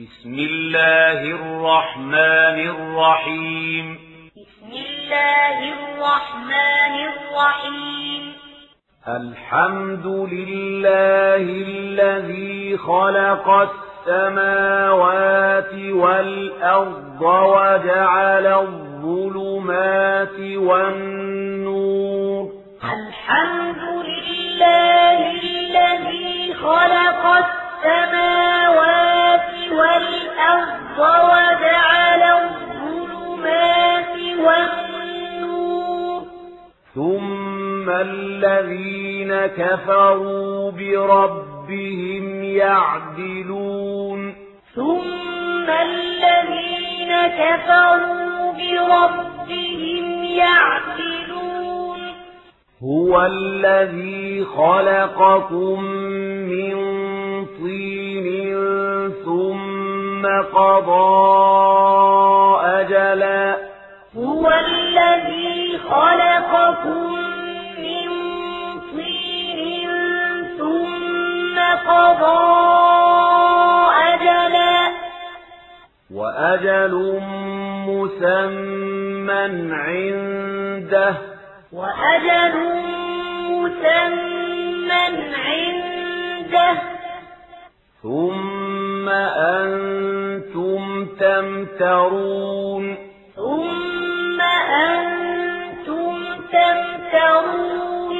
بسم الله الرحمن الرحيم. بسم الله الرحمن الرحيم. الحمد لله الذي خلق السماوات والأرض وجعل الظلمات والنور. الحمد لله الذي خلق السماوات والأرض وجعل الظلمات والنور. ثم الذين كفروا بربهم يعدلون. ثم الذين كفروا بربهم يعدلون. هو الذي خلقكم من طين ثم قضى أجلا. هو الذي خلقكم من طين ثم قضى أجلا. وأجل مسمى عنده. وأجل مسمى عنده. ثم أنتم تمترون ثم أنتم تمترون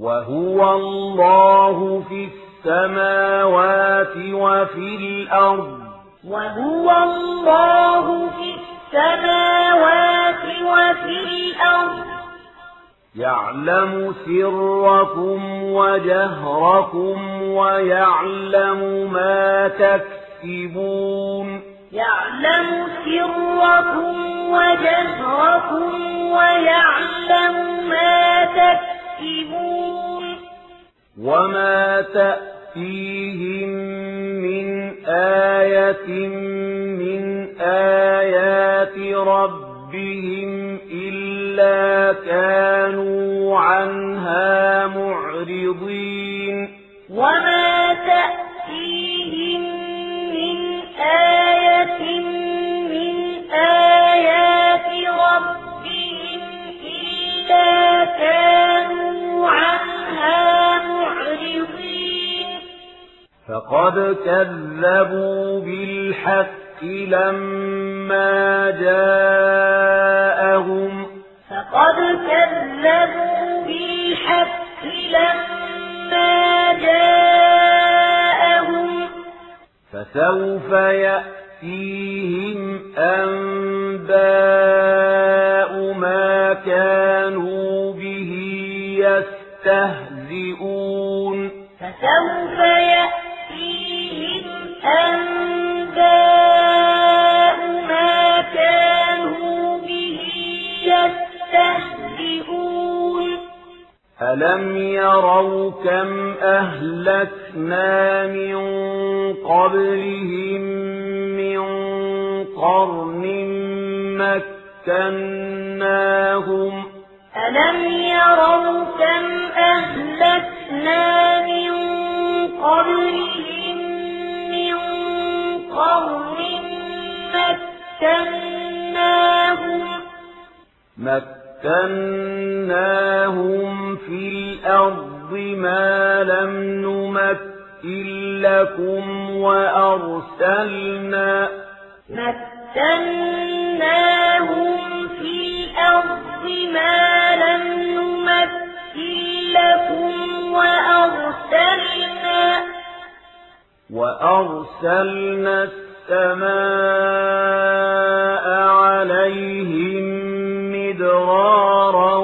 وهو الله في السماوات وفي الأرض وهو الله في السماوات وفي الأرض يعلم سركم وجهركم ويعلم ما تكسبون. يعلم سركم وجهركم ويعلم ما تكسبون. وما تأتيهم من آية من آيات ربهم إلا كانوا عنها معرضين وما تأتيهم من آية من آيات ربهم إلا كانوا عنها معرضين فقد كذبوا بالحق لما جاءهم فقد كذبوا بالحق لما جاءهم فسوف يأتيهم أنباء ما كانوا به يستهزئون فسوف يأتيهم أنباء ما كانوا به يستهزئون. ألم يروا كم أهلكنا من قبلهم من قرن مكناهم؟ ألم يروا كم أهلكنا من قبلهم من قرن مكناهم مكناهم في الأرض ما لم نمكن لكم وأرسلنا مكناهم في الأرض ما لم نمكن لكم وأرسلنا وأرسلنا السماء عليهم مدرارا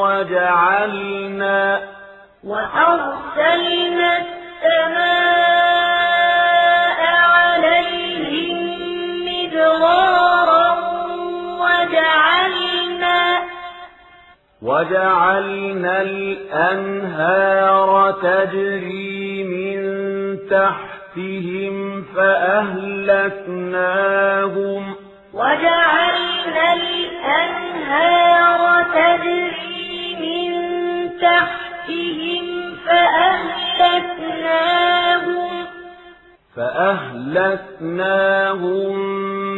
وجعلنا وأرسلنا السماء عليهم مدرارا وجعلنا وجعلنا الأنهار تجري من تحتهم فأهلكناهم. وجعلنا الأنهار تجري من تحتهم فأهلكناهم. فأهلكناهم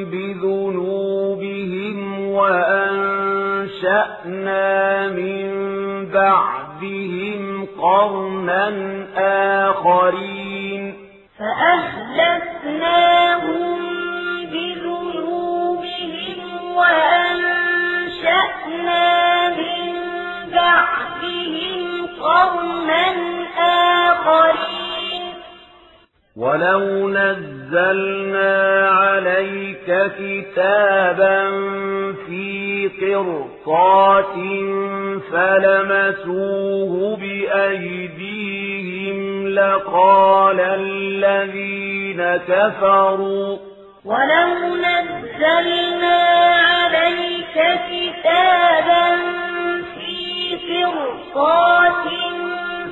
بذنوبهم وأنشأنا من بعدهم قرنا آخرين. فأهلكناهم بذنوبهم وأنشأنا من بعدهم قرنا آخرين. ولو نزلنا عليك كتابا في قرطات فلمسوه بأيديهم لقال الذين كفروا ولو نزلنا عليك كتابا في قرطات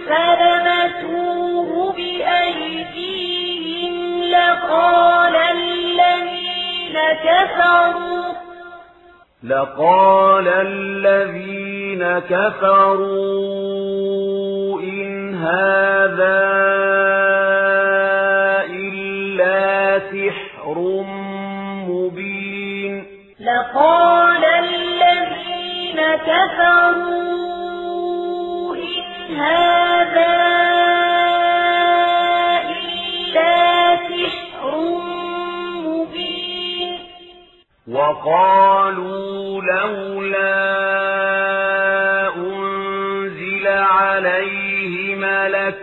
فلمسوه بأيديهم لقال الذين كفروا لقال الذين كفروا هذا إلا سحر مبين لقال الذين كفروا إن هذا إلا سحر مبين وقالوا لولا أنزل عليه ملك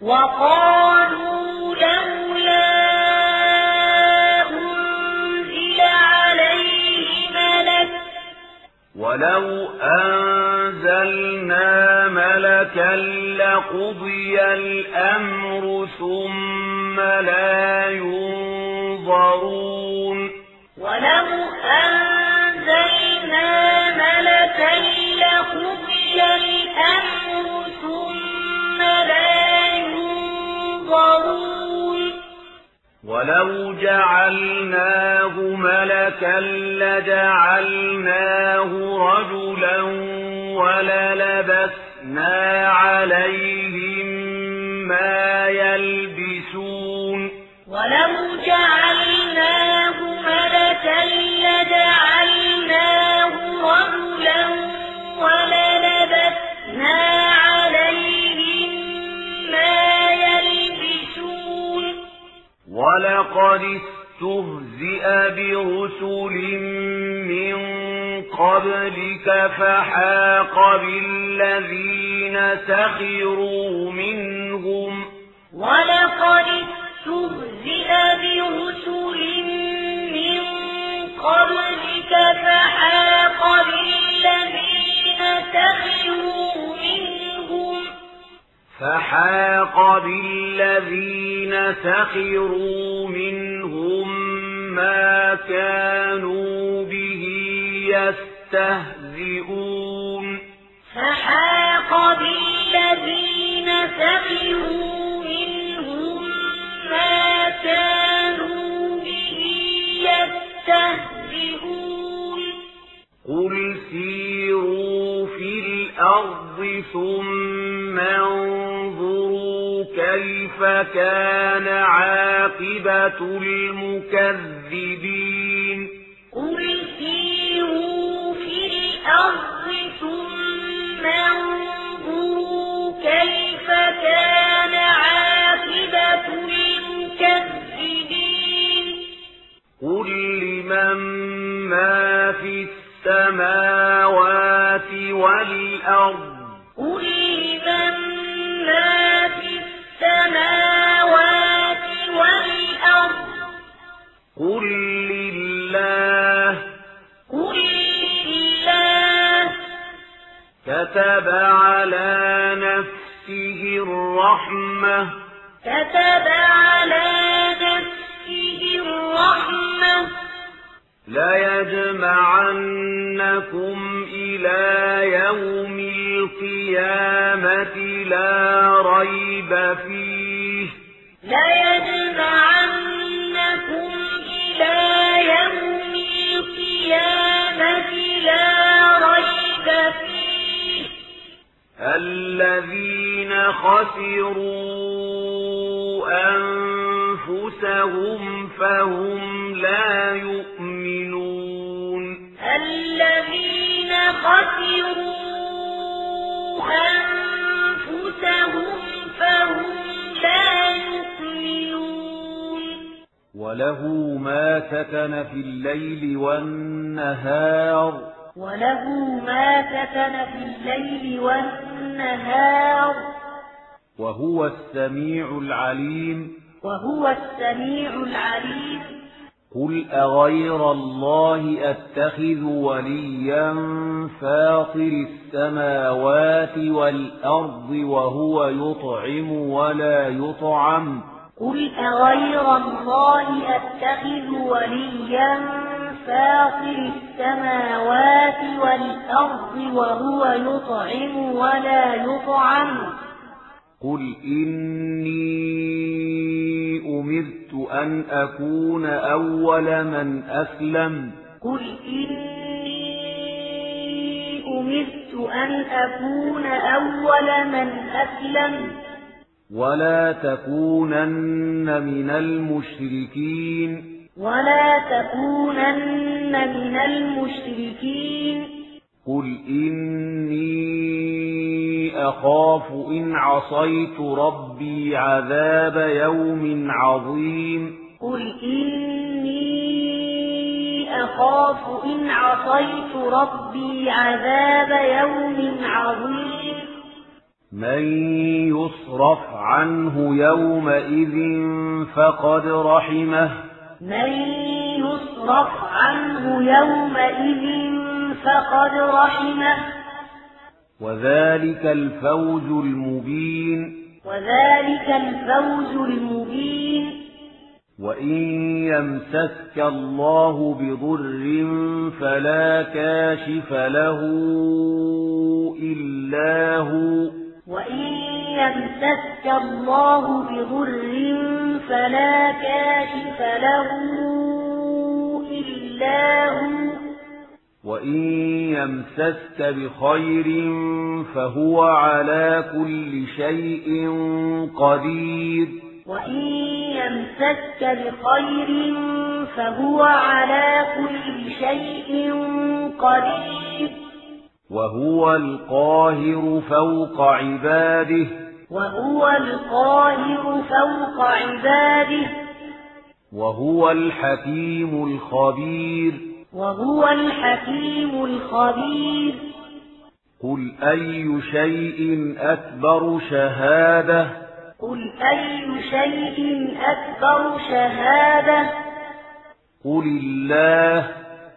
وقالوا لولا أنزل عليه ملك ولو أنزلنا ملكا لقضي الأمر ثم لا ينظرون. ولو أنزلنا ملكا لقضي الأمر ثم ولو جعلناه ملكا لجعلناه رجلا وللبسنا عليهم ما يلبسون. ولو جعلناه ملكا لجعلناه ولقد استهزئ برسل من قبلك فحاق بالذين سخروا منهم ولقد استهزئ برسل من قبلك فحاق بالذين سخروا منهم فحاق بالذين سخروا منهم ما كانوا به يستهزئون. فحاق بالذين سخروا منهم ما كانوا به يستهزئون. قل سيروا في الأرض ثم انظروا كيف كان عاقبة المكذبين قل سيروا في الأرض ثم انظروا كيف كان عاقبة المكذبين قل لمن ما في السماوات والأرض. قل لمن ما في السماوات والأرض. قل لله. قل لله. كتب على نفسه الرحمة. كتب على نفسه الرحمة. ليجمعنكم إلى يوم القيامة لا ريب فيه. ليجمعنكم إلى يوم القيامة لا ريب فيه. الذين خسروا أنفسهم أنفسهم فهم لا خسروا أنفسهم فهم لا يؤمنون. وله ما سكن في الليل والنهار. وله ما سكن في الليل والنهار. وهو السميع العليم. وهو السميع العليم. قل أغير الله أتخذ وليا فاطر السماوات والأرض وهو يطعم ولا يطعم قل أغير الله أتخذ وليا فاطر السماوات والأرض وهو يطعم ولا يطعم قل إني أمرت أن أكون أول من أسلم. قل إني أمرت أن أكون أول من أسلم. ولا تكونن من المشركين. ولا تكونن من المشركين. قل إني أخاف إن عصيت ربي عذاب يوم عظيم قل إني أخاف إن عصيت ربي عذاب يوم عظيم من يصرف عنه يومئذ فقد رحمه من يصرف عنه يومئذ فقد رحمه. وذلك الفوز المبين. وذلك الفوز المبين. وإن يمسك الله بضر فلا كاشف له إلا هو. وإن يمسك الله بضر فلا كاشف له إلا هو. وإن يمسك بخير فهو على كل شيء قدير وإن يمسك بخير فهو على كل شيء قدير وهو القاهر فوق عباده وهو القاهر فوق عباده وهو الحكيم الخبير وهو الحكيم الخبير. قل أي شيء أكبر شهادة؟ قل أي شيء أكبر شهادة؟ قل الله.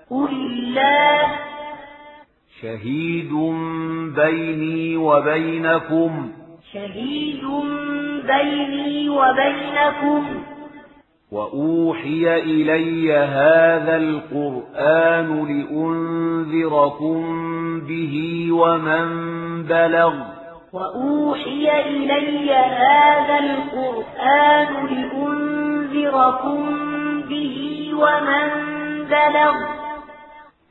قل الله. شهيد بيني وبينكم. شهيد بيني وبينكم. وأوحي إلي هذا القرآن لأنذركم به ومن بلغ. وأوحي إلي هذا القرآن لأنذركم به ومن بلغ.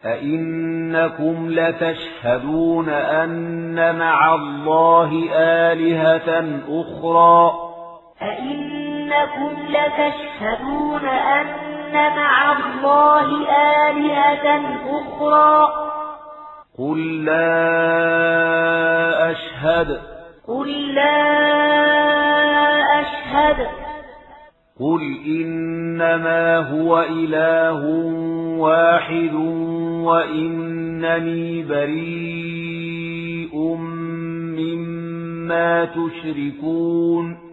أئنكم لتشهدون أن مع الله آلهة أخرى. أئنكم لتشهدون أن مع الله آلهة أخرى. قل لا أشهد. قل لا أشهد. قل إنما هو إله واحد وإنني بريء مما تشركون.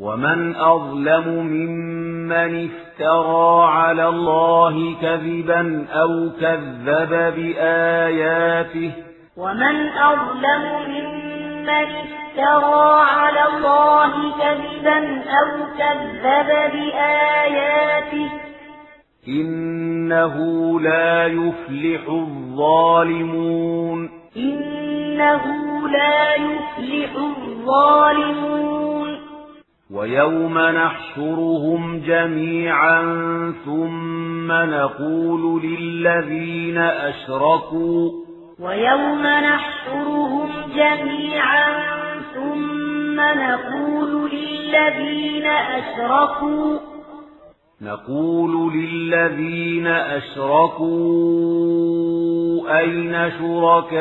ومن أظلم ممن افترى على الله كذبا أو كذب بآياته ومن أظلم ممن افترى على الله كذبا أو كذب بآياته إنه لا يفلح الظالمون إنه لا يفلح الظالمون ويوم نحشرهم جميعا ثم نقول للذين أشركوا ويوم نحشرهم جميعا ثم نقول للذين أشركوا نقول للذين أشركوا أين شركاؤكم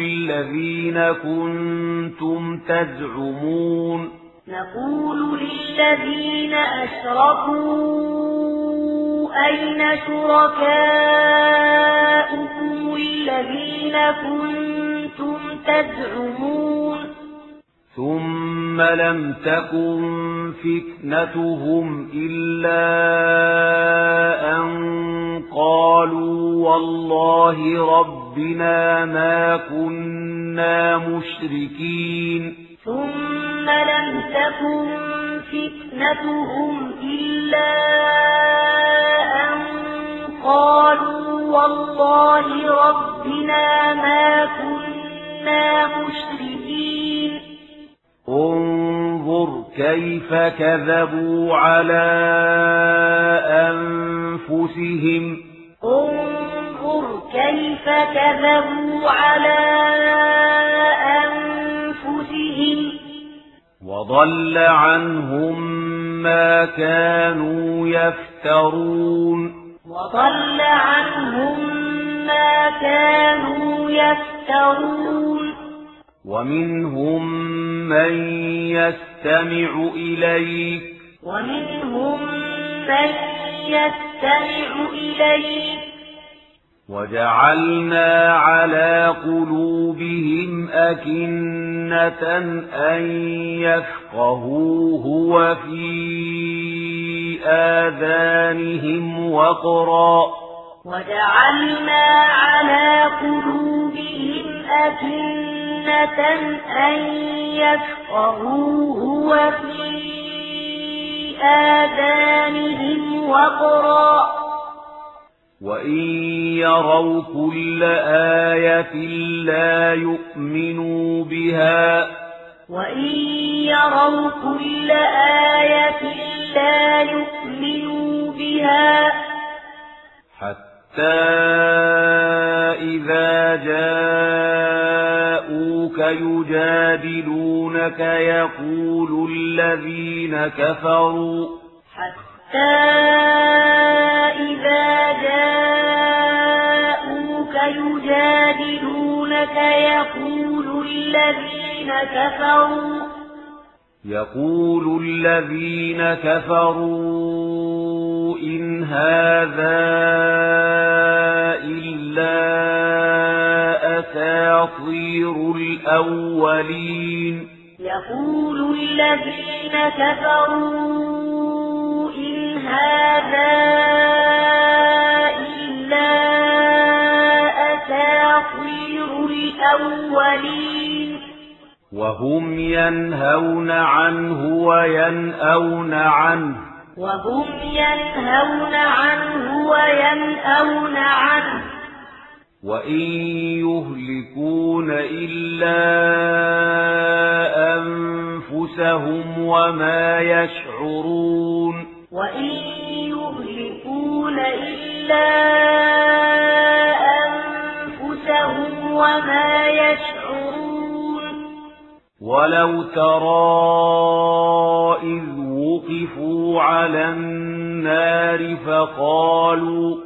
الذين كنتم تزعمون؟ نقول للذين أشركوا أين شركاؤكم الذين كنتم تزعمون؟ ثم لم تكن فتنتهم إلا أن قالوا والله ربنا ما كنا مشركين ثم لم تكن فتنتهم إلا أن قالوا والله ربنا ما كنا مشركين انظر كيف كذبوا على أنفسهم. انظر كيف كذبوا على أنفسهم. وضل عنهم ما كانوا يفترون. وضل عنهم ما كانوا يفترون. ومنهم من يستمع إليك. ومنهم من يستمع إليك. وجعلنا على قلوبهم أكنة أن يفقهوه وفي آذانهم وقرا. وجعلنا على قلوبهم أكنة أن يفقهوه وفي آذانهم وقرا. وإن يروا كل آية لا يؤمنوا بها. وإن يروا كل آية لا يؤمنوا بها. حتى إذا جاءوك يجادلونك يقول الذين كفروا حتى إذا جاءوك يجادلونك يقول الذين كفروا يقول الذين كفروا إن هذا إلا أساطير الأولين. يقول الذين كفروا إن هذا إلا أساطير الأولين. وهم ينهون عنه وينأون عنه. وهم ينهون عنه وينأون عنه. وإن يهلكون إلا أنفسهم وما يشعرون وإن يهلكون إلا أنفسهم وما يشعرون ولو ترى إذ وقفوا على النار فقالوا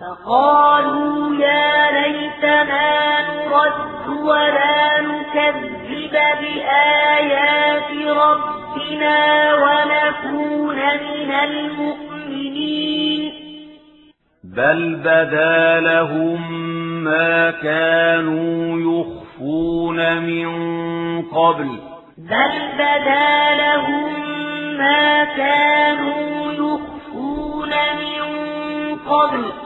فقالوا يا ليتنا نرد ولا نكذب بآيات ربنا ونكون من المؤمنين. بل بدا لهم ما كانوا يخفون من قبل. بل بدا لهم ما كانوا يخفون من قبل.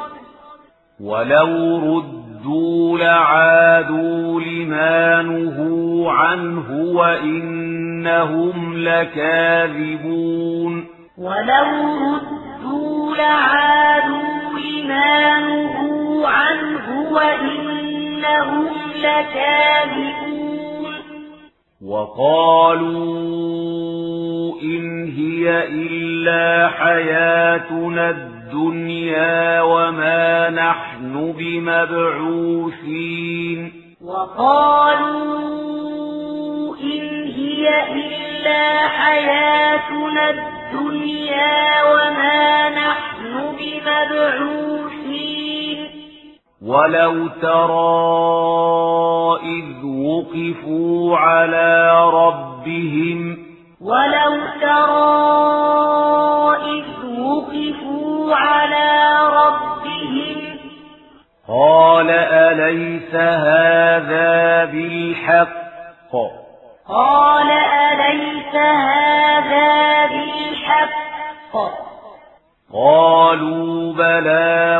ولو ردوا لعادوا لما نهوا عنه وإنهم لكاذبون ولو ردوا لعادوا لما نهوا عنه وإنهم لكاذبون وقالوا إن هي إلا حياتنا الدنيا وما نحن بمبعوثين. وقالوا إن هي إلا حياتنا الدنيا وما نحن بمبعوثين. ولو ترى إذ وقفوا على ربهم ولو ترى إذ وقفوا على ربهم قال أليس هذا بالحق قال أليس هذا بالحق قالوا بلى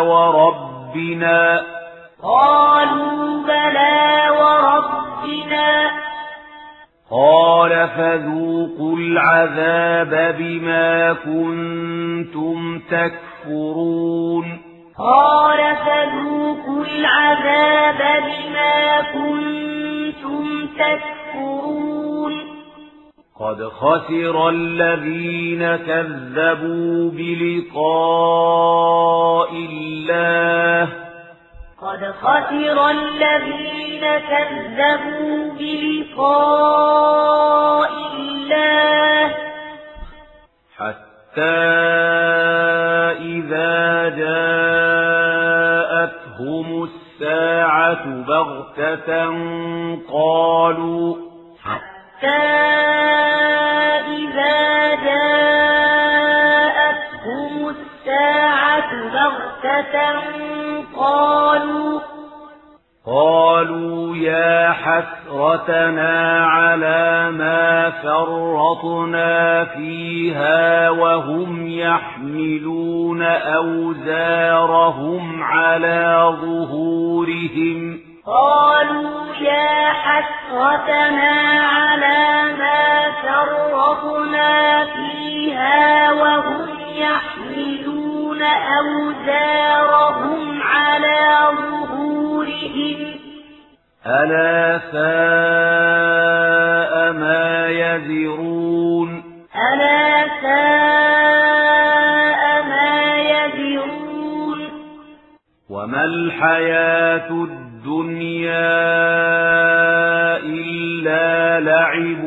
وربنا قالوا بلى وربنا. قال فذوقوا العذاب بما كنتم تكفرون. قال فذوقوا العذاب بما كنتم تكفرون. قد خسر الذين كذبوا بلقاء الله قد خسر الذين كذبوا بلقاء الله حتى إذا جاءتهم الساعة بغتة قالوا حتى إذا جاءتهم الساعة بغتة قالوا قالوا يا حسرتنا على ما فرطنا فيها وهم يحملون أوزارهم على ظهورهم قالوا يا حسرتنا على ما فرطنا فيها وهم يحملون أوزارهم على ظهورهم. ألا ساء ما يذرون ألا ساء ما يذرون وما الحياة الدنيا إلا لعب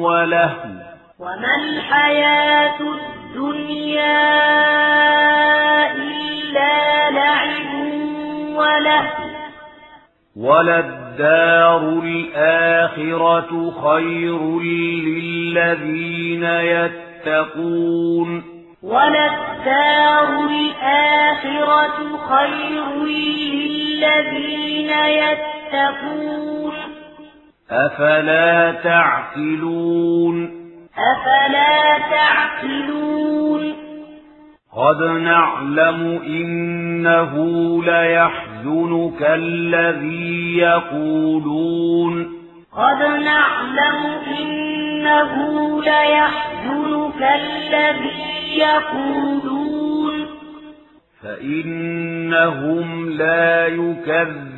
ولهو. وما الحياة الدنيا إلا لعب ولهو. وللدار الآخرة خير للذين يتقون. وللدار الآخرة خير للذين يتقون. أفلا تعقلون؟ أفلا تعقلون؟ قد نعلم إنه ليحزنك الذي يقولون. قد نعلم إنه ليحزنك الذي يقولون. فإنهم لا يكذبونك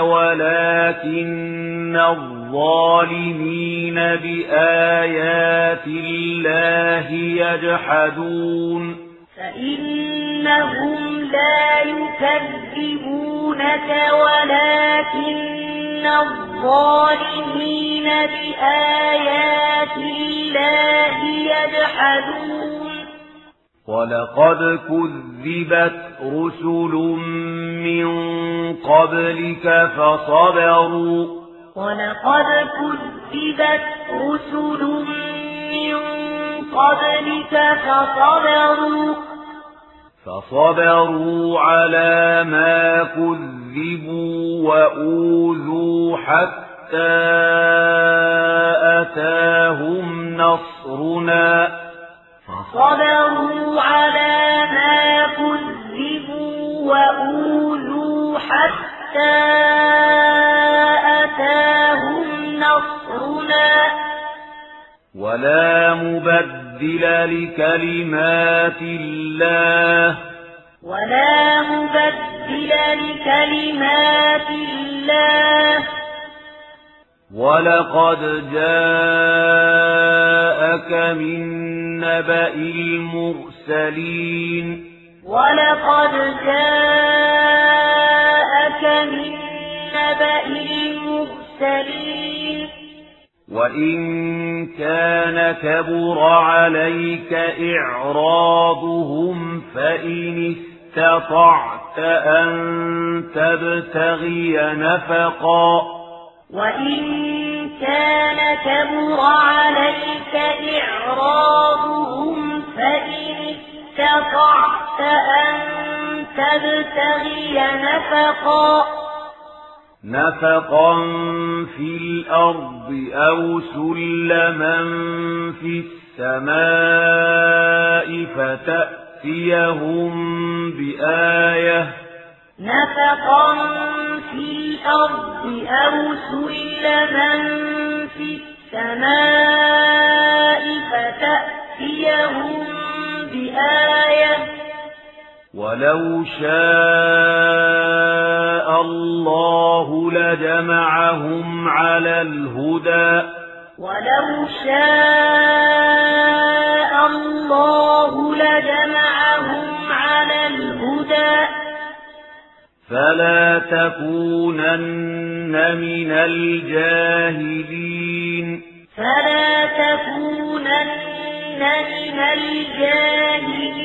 ولكن الظالمين بآيات الله يجحدون. فإنهم لا يكذبونك ولكن الظالمين الظالمين بآيات الله يجحدون. ولقد كذبت رسل من قبلك فصبروا. ولقد كذبت رسل من قبلك فصبروا. فصبروا على ما كذبوا وأوذوا حتى أتاهم نصرنا. فصبروا على ما كذبوا وأوذوا حتى أتاهم نصرنا. ولا مبدل لكلمات الله ولا مبدل لكلمات الله ولقد جاءك من نبأ المرسلين ولقد جاءك من نبأ المرسلين وإن كان كبر عليك إعراضهم فإن استطعت أن تبتغي نفقا وإن كان كبر عليك إعراضهم فإن استطعت أن تبتغي نفقا نفقا في الأرض أو سلما في السماء فتأتيهم بآية نفقا في الأرض أو سلما في السماء فتأتيهم بآية ولو شاء الله لجمعهم على الهدى. ولو شاء الله لجمعهم على الهدى. فلا تكونن من الجاهلين. فلا تكونن من الجاهلين.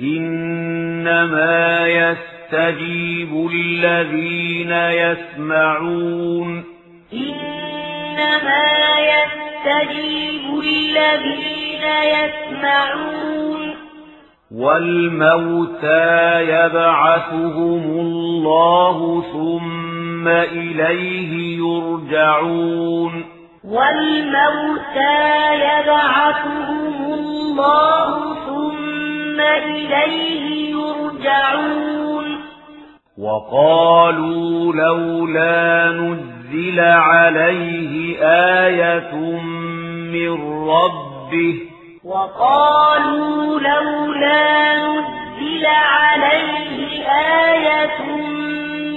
إنما يستجيب الذين يسمعون. إنما يستجيب الذين يسمعون. والموتى يبعثهم الله ثم إليه يرجعون. والموتى يبعثهم الله ثم إليه يرجعون. وقالوا لولا نزل عليه آية من ربه. وقالوا لولا نزل عليه آية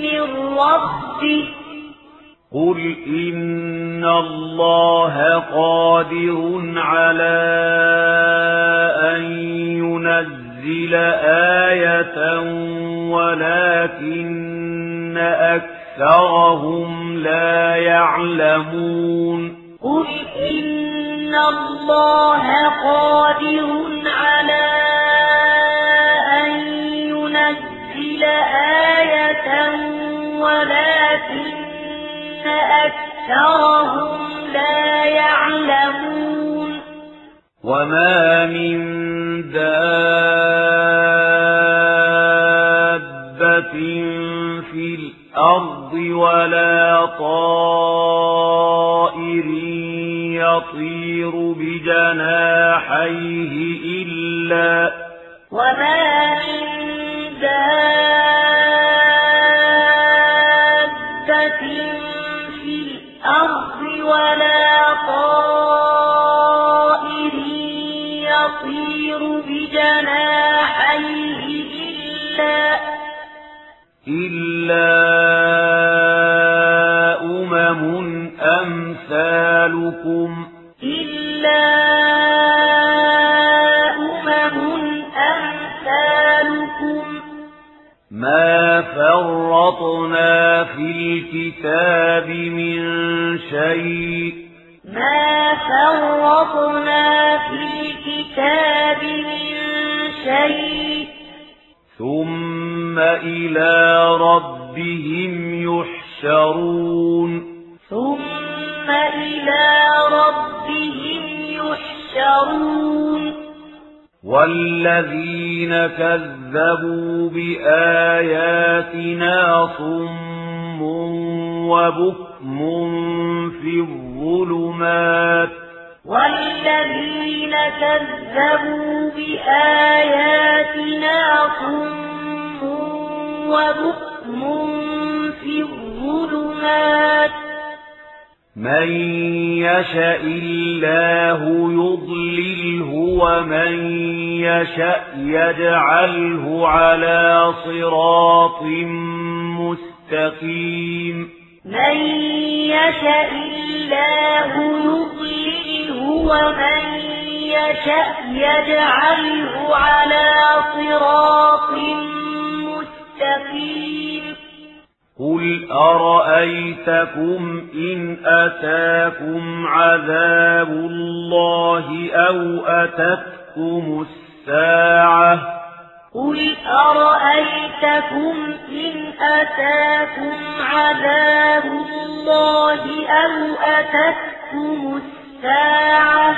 من ربه. قل إن الله قادر على أن ينزل آية ولكن أكثرهم لا يعلمون قل إن الله قادر على أن ينزل آية ولكن أكثرهم لا يعلمون. وما من دابة أمثالكم إلا أمم أمثالكم. ما فرطنا في الكتاب من شيء. ما فرطنا في الكتاب من شيء. ثم إلى ربهم والذين كذبوا بآياتنا صم وبكم في الظلمات. والذين كذبوا بآياتنا صم وبكم في الظلمات. من يشاء الله يضلله ومن يشاء يجعله على صراط مستقيم. من يشاء الله يضلله ومن يشاء يجعله على صراط مستقيم. قل أرأيتكم إن أتاكم عذاب الله أو أتتكم الساعة قل أرأيتكم إن أتاكم عذاب الله أو أتتكم الساعة؟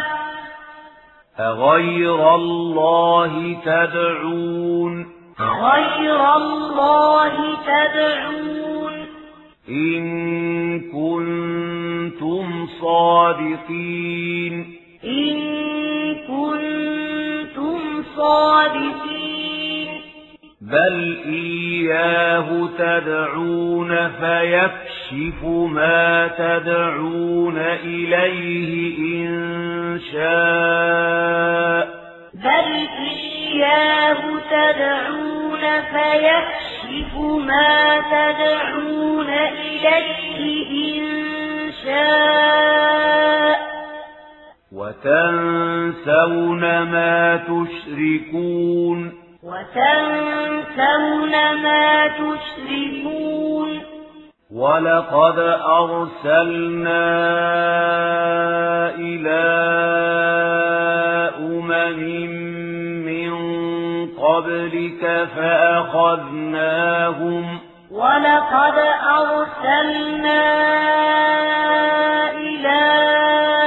أغير الله تدعون. غير الله تدعون. إن كنتم صادقين. إن كنتم صادقين بل إياه تدعون فيكشف ما تدعون إليه إن شاء بل إياه تدعون فيكشف ما تدعون إليه إن شاء وتنسون ما تشركون. وتنسون ما تشركون. ولقد أرسلنا إلى أمم من قبلك فأخذناهم. ولقد أرسلنا إلى أمم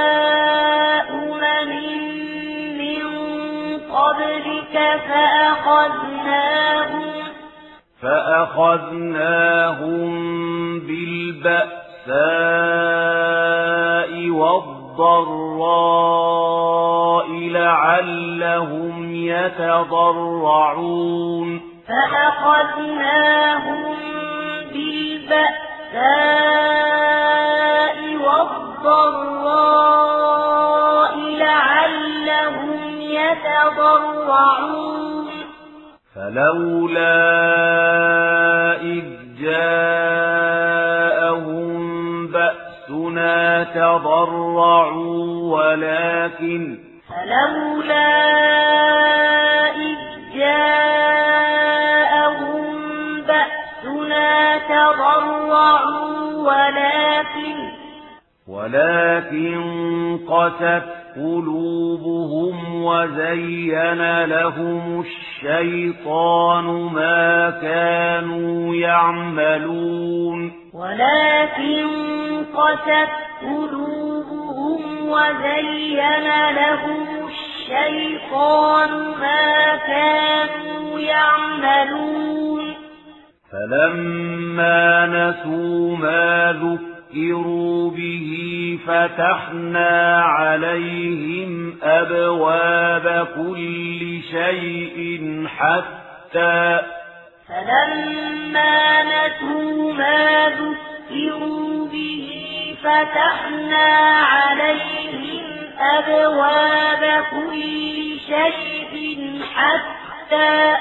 فأخذناهم بالبأساء والضراء لعلهم يتضرعون. فأخذناهم بالبأساء والضراء لعلهم يتضرعون. فلولا إذ جاءهم بأسنا تضرعوا ولكن فلولا إذ جاءهم بأسنا تضرعوا ولكن ولكن قست قلوبهم وزين لهم الشيطان ما كانوا يعملون. ولكن قست قلوبهم وزين لهم الشيطان ما كانوا يعملون. فلما نسوا ما ذكروا به فتحنا عليهم أبواب كل شيء حتى فلما نسوا ما ذكروا به فتحنا عليهم أبواب كل شيء حتى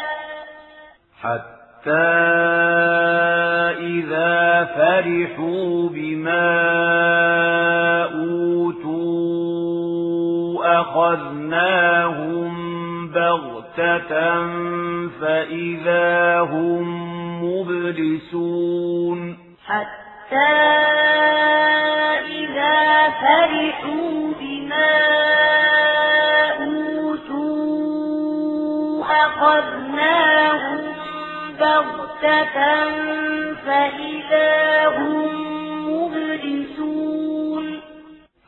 حتى إذا فرحوا بما أوتوا أخذناهم بغتة فإذا هم مبلسون. حتى إذا فرحوا بما أوتوا أخذناهم بغتة فإذا هم مبلسون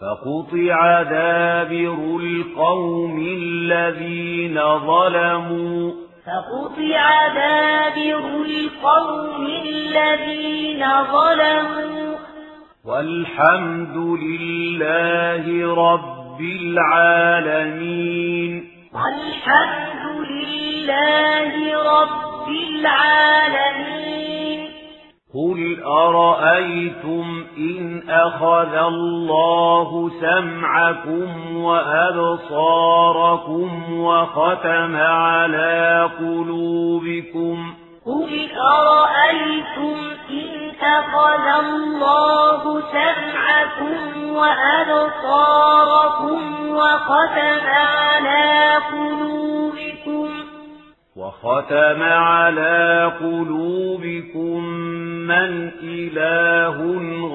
فقطع دابر القوم الذين ظلموا فقطع دابر القوم الذين ظلموا والحمد لله رب العالمين والحمد لله رب العالمين. قل أرأيتم إن أخذ الله سمعكم وأبصاركم وختم على قلوبكم قل أرأيتم إن أخذ الله سمعكم وأبصاركم وختم على قلوبكم وختم على قلوبكم من إله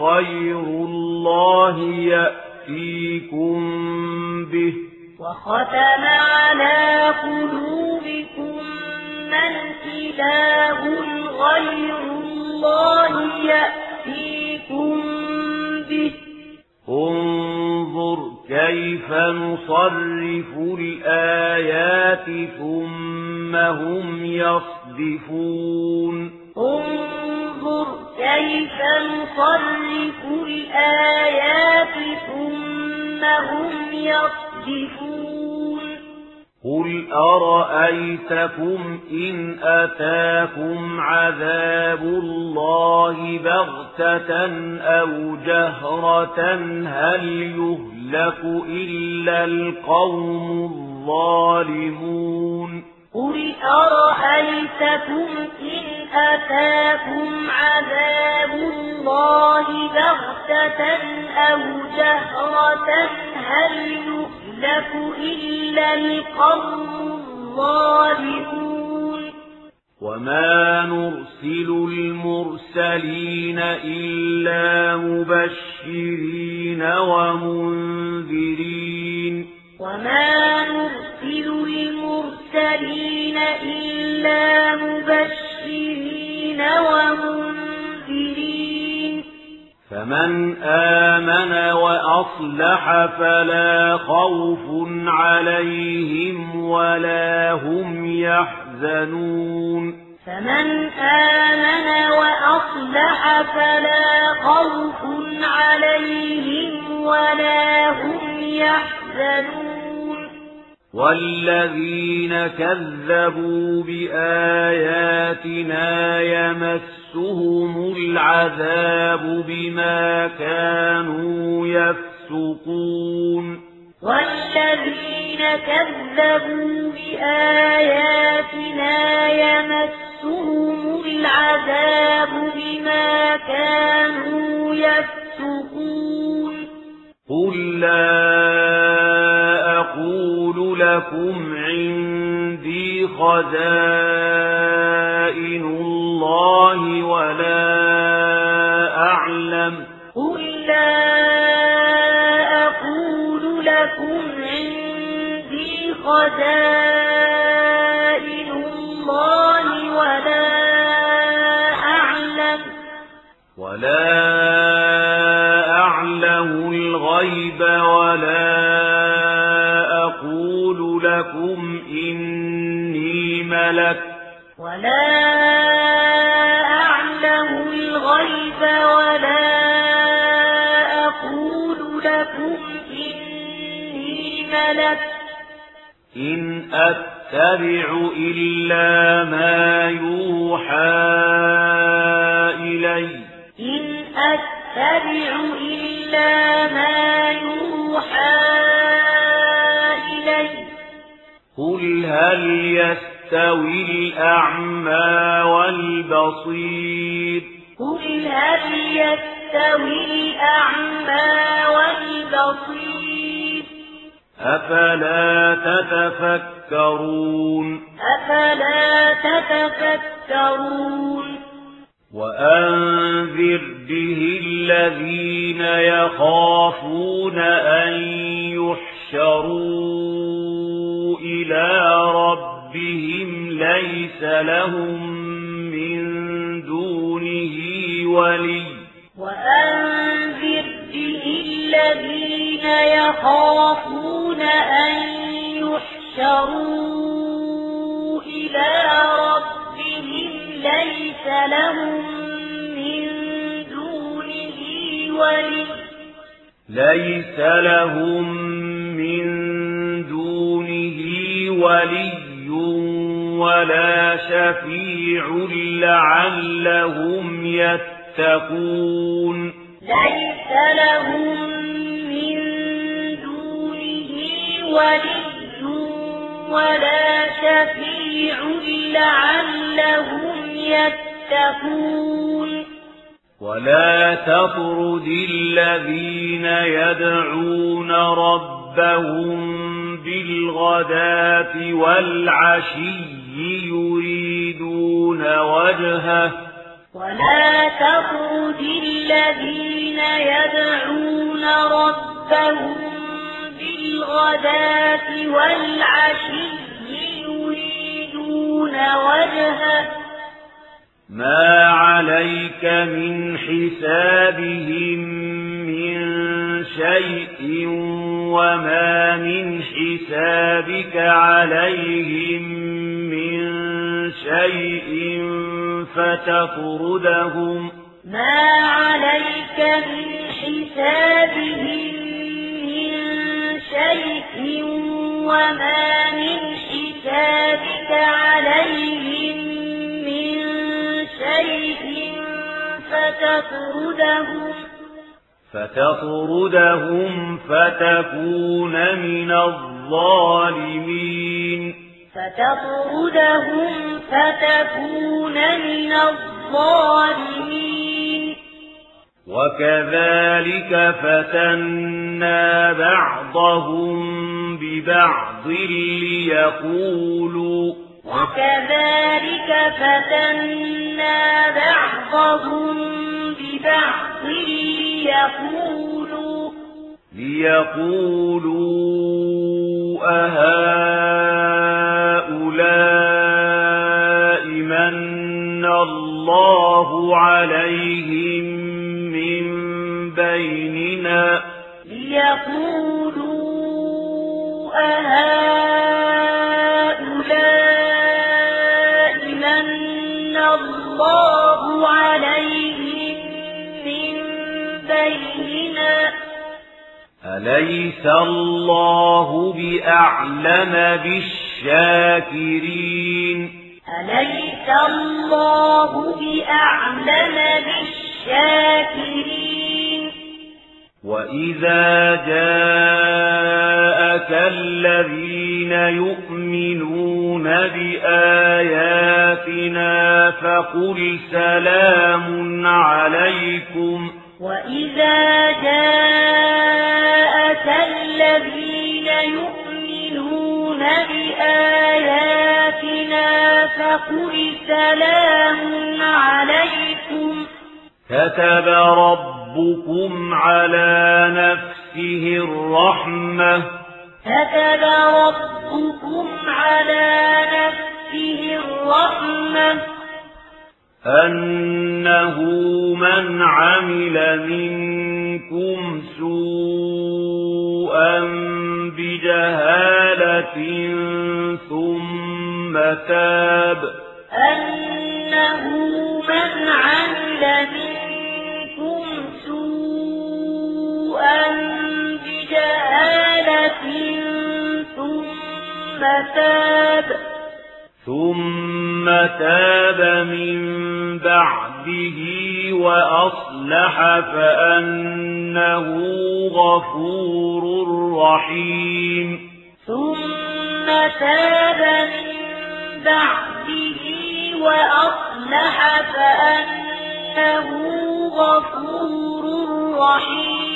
غير الله يأتيكم به. وختم على قلوبكم من إله غير الله يأتيكم به. انظر كيف نصرف الآيات ثم هم يصدفون. انظر كيف نصرف الآيات ثم هم يصدفون. قل أرأيتكم إن أتاكم عذاب الله بغتة أو جهرة هل يهلك إلا القوم الظالمون قل أرأيتكم إن أتاكم عذاب الله بغتة أو جهرة هل يهلك إلا القوم الظالمون وما نرسل المرسلين إلا مبشرين ومنذرين وما نرسل المرسلين إلا مبشرين ومنذرين فمن آمن وأصلح فلا خوف عليهم ولا هم يحزنون. فمن آمن وأصلح فلا خوف عليهم ولا هم يحزنون. والذين كذبوا بآياتنا يمسهم العذاب بما كانوا يفسقون. والذين كذبوا بآياتنا يمسهم العذاب بما كانوا يفسقون. قل لا أقول لكم عندي خزائن الله ولا أعلم قل لا أقول لكم عندي خزائن الله ولا أعلم ولا أعلم الغيب ولا أقول لكم إني ملك ولا أعلم الغيب ولا أقول لكم إني ملك إن أتبع إلا ما يوحى إلي إن أتبع إلا ما يوحى إلي قل هل يستوي الأعمى والبصير قل هل يستوي الأعمى والبصير أفلا تتفكرون أفلا تتفكرون وأنذر به الذين يخافون أن يحشروا إلى ربهم ليس لهم من دونه ولي. وأنذر به الذين يخافون أن يحشروا إلى ربهم ليس لهم من دونه ولي. ليس لهم من دونه ولي ولا شفيع لعلهم يتقون. ليس لهم من دونه ولي. ولا شفيع لعلهم يتقون. ولا تطرد الذين يدعون ربهم بالغداة والعشي يريدون وجهه. ولا تطرد الذين يدعون ربهم بالغداة والعشي يريدون وجهه. ما عليك من حسابهم من شيء وما من حسابك عليهم من شيء فتطردهم. ما عليك من حسابهم شيء وما من حسابك عليهم من شيء فتطردهم فتطردهم فتكون من الظالمين. فتطردهم فتكون من الظالمين. وكذلك فتنا بعضهم ببعض ليقولوا وكذلك فتنا بعضهم ببعض ليقولوا ليقولوا أهؤلاء من الله عليهم بيننا ليقولوا أهؤلاء من الله عليهم من بيننا أليس الله بأعلم بالشاكرين أليس الله بأعلم بالشاكرين وإذا جاءك الذين يؤمنون بآياتنا فقل سلام عليكم وإذا جاءك الذين يؤمنون بآياتنا فقل سلام عليكم كتب ربكم على نفسه الرحمة. كتب ربكم على نفسه الرحمة. أنه من عمل منكم سوءا بجهالة ثم تاب. أنه من عمل منكم بجهالة ثم تاب. ثم تاب من بعده وأصلح فأنه غفور رحيم. ثم تاب من بعده وأصلح فأنه غفور رحيم.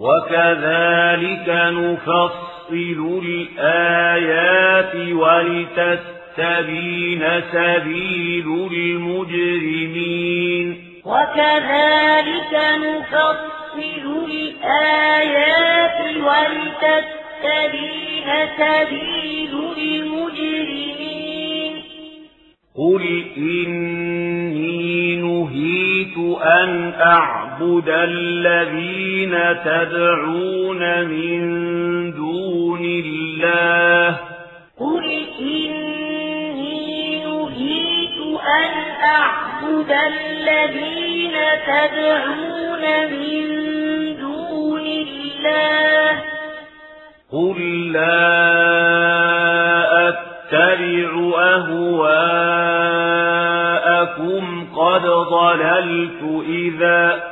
وكذلك نفصل الآيات ولتستبين تستبين سبيل المجرمين. وكذلك نفصل الآيات ولتستبين سبيل المجرمين. قل إني نهيت أن أعبد الذين تدعون من دون الله قل إني نهيت أن أعبد الذين تدعون من دون الله قل لا أتبع أهواءكم قد ضللت إذا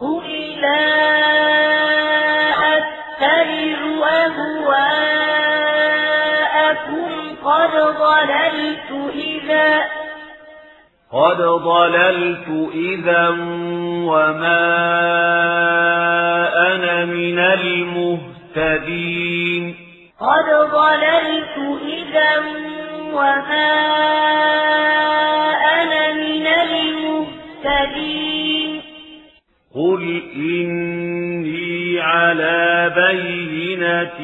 قل لا أتبع أهواءكم قد ضللت إذا قد ضللت إذا وما أنا من المهتدين قد ضللت إذا وما أنا من المهتدين. قل إني على بينة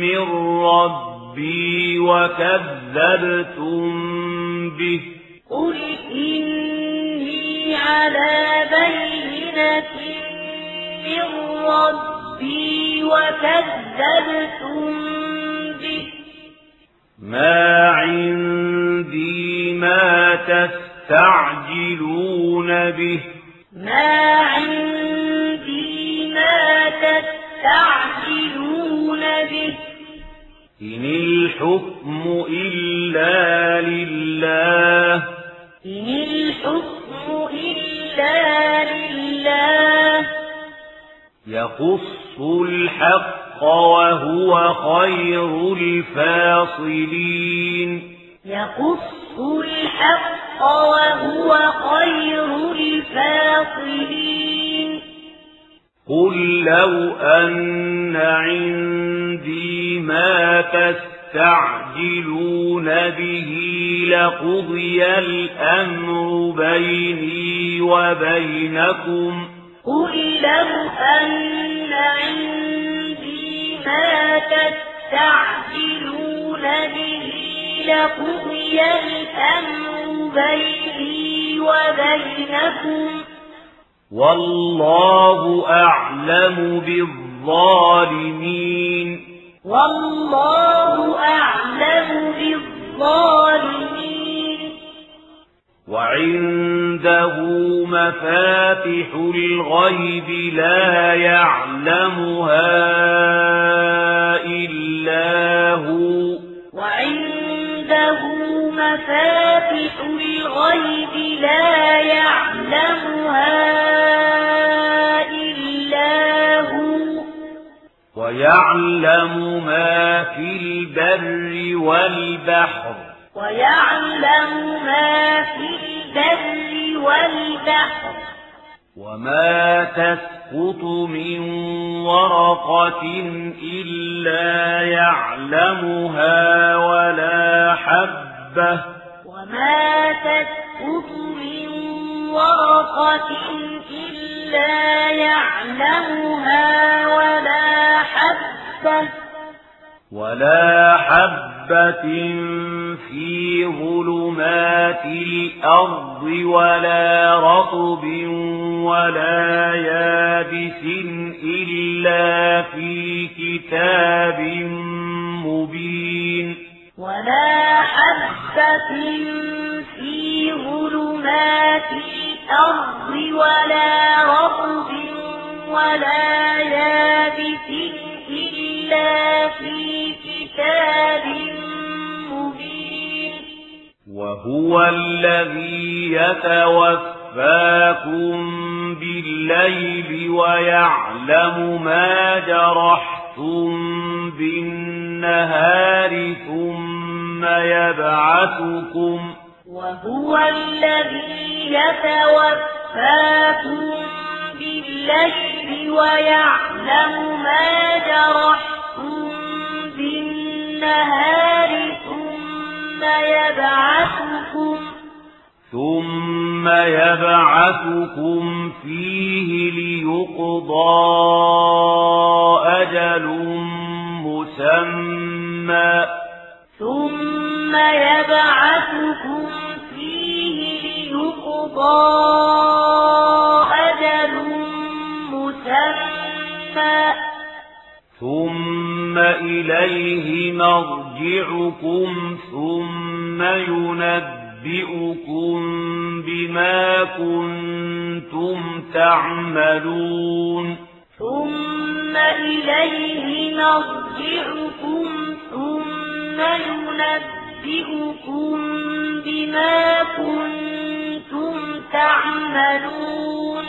من ربي وكذبتم به. قل إني على بينة من ربي وكذبتم به ما عندي ما تستعجلون به ما عندي ما تستعجلون به إن الحكم إلا لله إن الحكم إلا لله يقص الحق وهو خير الفاصلين يقص الحق وهو خير الفاصلين قل لو أن عندي ما تستعجلون به لقضي الأمر بيني وبينكم قل لو أن عندي ما تستعجلون به لقضي الأمر بيني وبينكم والله أعلم بالظالمين والله أعلم بالظالمين وعنده مفاتح الغيب لا يعلمها إلا هو. وعنده مفاتح الغيب لا يعلمها إلا هو. ويعلم ما في البر والبحر. ويعلم ما في البر والبحر. وما تسقط من ورقة إلا يعلمها ولا حبة. وما تسقط من ورقة إلا يعلمها ولا حبة. ولا حبة في ظلمات الأرض ولا رطب ولا يابس إلا في كتاب مبين ولا حبة في ظلمات الأرض ولا رطب ولا يابس إلا في كتاب مبين. وهو الذي يتوفاكم بالليل ويعلم ما جرحتم بالنهار ثم يبعثكم. وهو الذي يتوفاكم بالليل ويعلم ما جرحتم بالنهار ثم ثم يبعثكم فيه ليقضى أجل مسمى. ثم يبعثكم فيه ليقضى أجل مسمى ثم إليه مرجعكم ثم ينبئكم بما كنتم تعملون. ثم إليه مرجعكم ثم ينبئكم بما كنتم تعملون.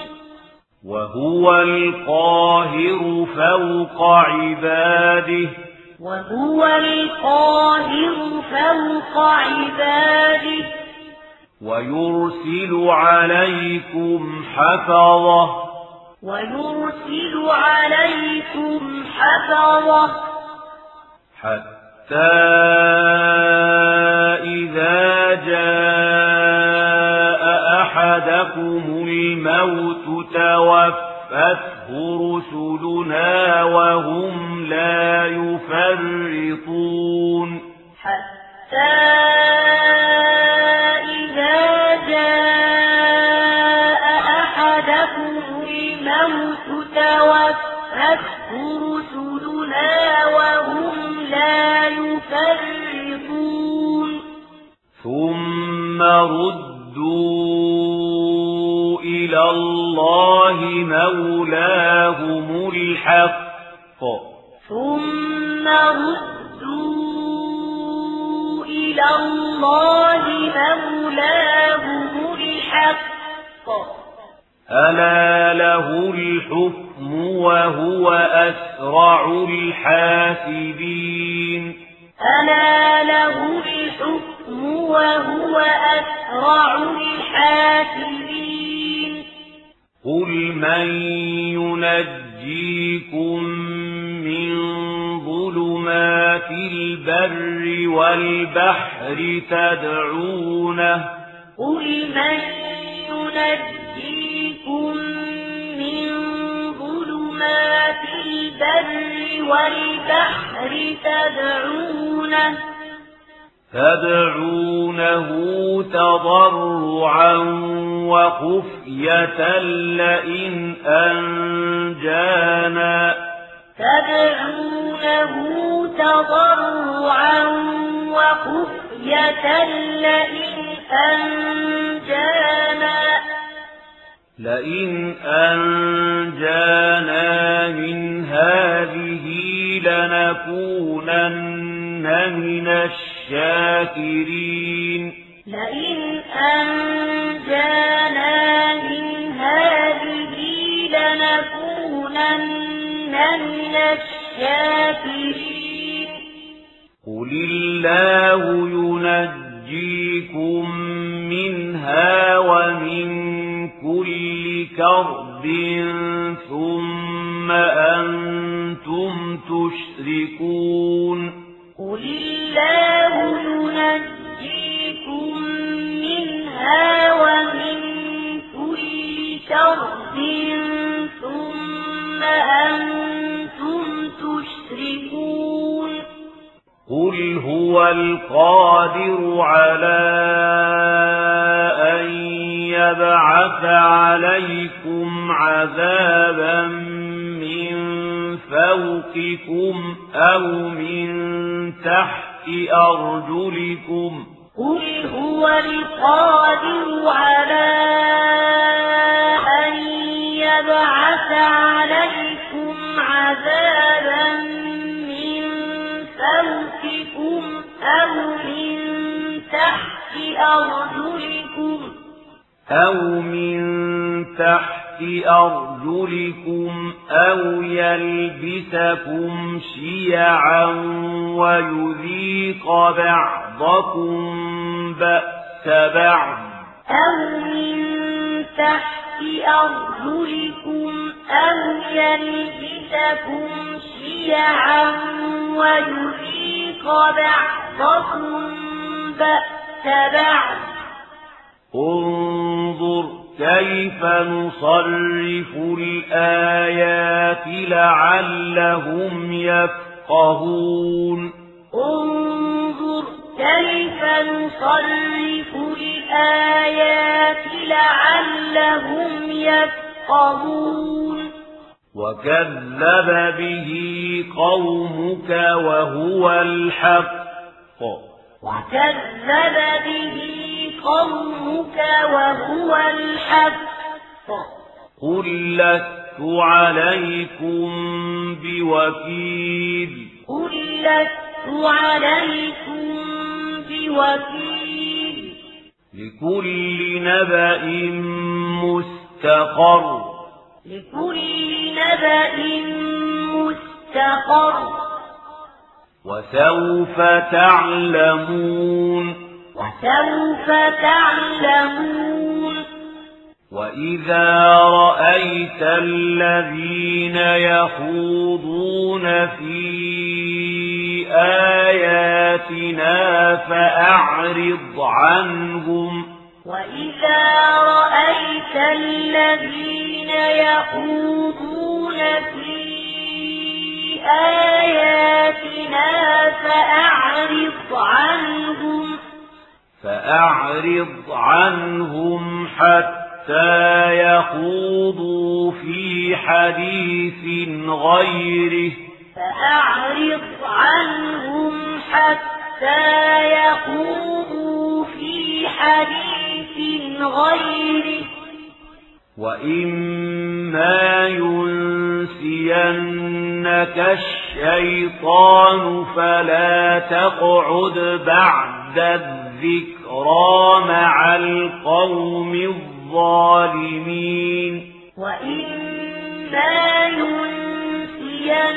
وهو القاهر فوق عباده. وهو القاهر فوق عباده. ويرسل عليكم حفظه. ويرسل عليكم حفظه. حتى إذا جاء أحدكم الموت توفته رسلنا وهم لا يفرطون حتى إذا جاء أحدكم الموت توفته رسلنا وهم لا يفرطون ثم ردوا إلى الله مولاهم الحق. ثم ردوا إلى الله مولاهم الحق. ألا له الحكم وهو أسرع الحاسبين. ألا له الحكم وهو أسرع الحاسبين. قل من ينجيكم من ظلمات البر والبحر تدعونه قل من ينجيكم من ظلمات البر والبحر تدعونه تدعونه تضرعا وخفية لئن أنجانا. تدعونه تضرعا وخفية لئن أنجانا. لئن أنجانا من هذه لنكونن من الشاكرين. لئن أنجانا من هذه لنكونن من الشاكرين. قل الله ينجيكم كرب ثم أنتم تشركون. قل الله ينجيكم منها ومن كل كرب ثم أنتم تشركون. قل هو القادر على يبعث عليكم عذابا من فوقكم أو من تحت أرجلكم قل هو القادر على أن يبعث عليكم عذابا من فوقكم أو من تحت أرجلكم أو من تحت أرجلكم أو يلبسكم شيعا ويذيق بعضكم بأس بعض أو من تحت أرجلكم أو يلبسكم شيعا ويذيق بعضكم بأس بعض انظر كيف نصرف الآيات لعلهم يفقهون. انظر كيف نصرف الآيات لعلهم يفقهون. وكذب به قومك وهو الحق. وكذب به قومك وهو الحق. قل لست عليكم بوكيل. قل لست عليكم بوكيل. لكل نبأ مستقر. لكل نبأ مستقر. وسوف تعلمون. وسوف تعلمون. وإذا رأيت الذين يخوضون في آياتنا فأعرض عنهم. وإذا رأيت الذين يخوضون في آياتنا فأعرض عنهم. فأعرض عنهم حتى يخوضوا في حديث غيره. فأعرض عنهم حتى يخوضوا في حديث غيره. وإما ينسينك الشيطان فلا تقعد بعد الذكرى مع القوم الظالمين وإما ينسينك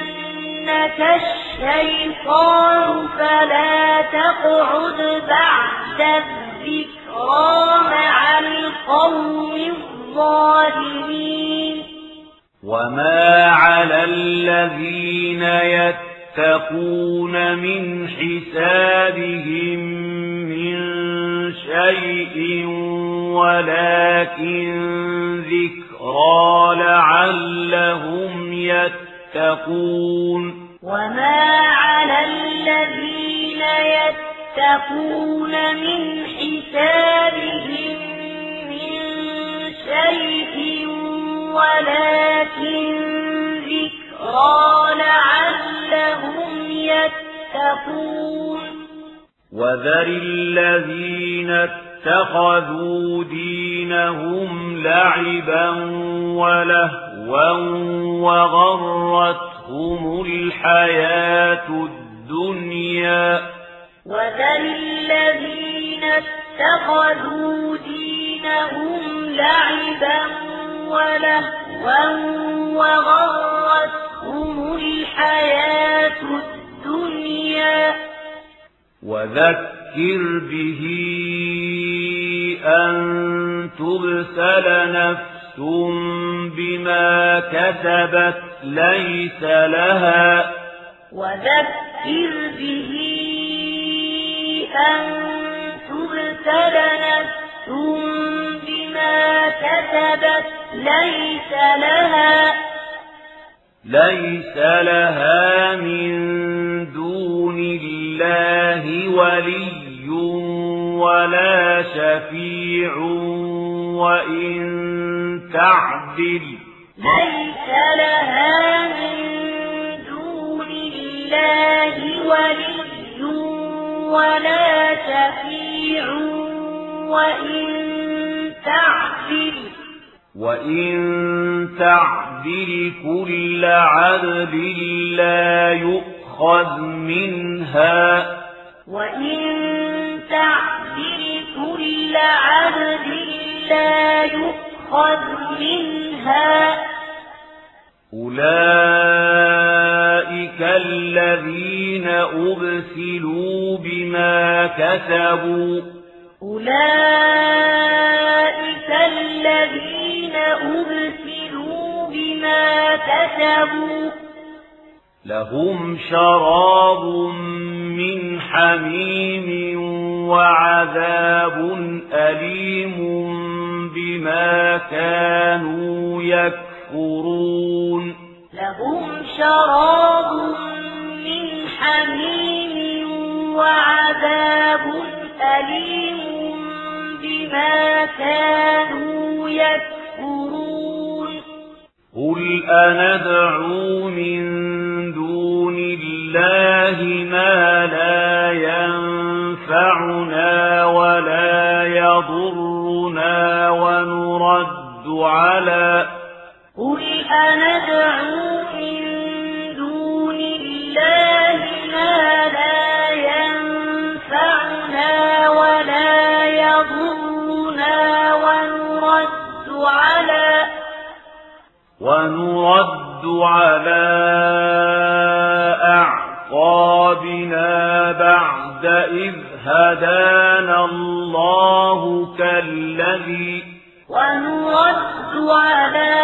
الشيطان فلا تقعد بعد الذكرى مع القوم الظالمين وما على الذين يتقون من حسابهم من شيء ولكن ذكرى لعلهم يتقون. وما على الذين يتقون من حسابهم شيء ولكن ذكرى لعلهم يتقون. وذر الذين اتخذوا دينهم لعبا ولهوا وغرتهم الحياة الدنيا. وذر الذين اتخذوا لعبا ولهوا وغرتهم الحياة الدنيا. وذكر به أن تبسل نفس بما كسبت ليس لها. وذكر به أن تبتل نفس بما كسبت ليس لها. ليس لها من دون الله ولي ولا شفيع وإن تعدل. ليس لها من دون الله ولي ولا شفيع وإن تعدل. وإن تعدل كل عدل لا يؤخذ منها. وإن تعدل كل عدل لا يؤخذ منها. أولئك الذين أبسلوا بما كسبوا. أولئك الذين أبسلوا بما كسبوا. لهم شراب من حميم وعذاب أليم بما كانوا يكفرون. لهم شراب من حميم وعذاب أليم بما كانوا يكفرون؟ قل أندعو من دون الله ما لا ينفعنا ولا يضرنا ونرد على قل أندعو من دون الله ما لا ونرد على أعقابنا بعد إذ هدانا الله كالذي ونرد على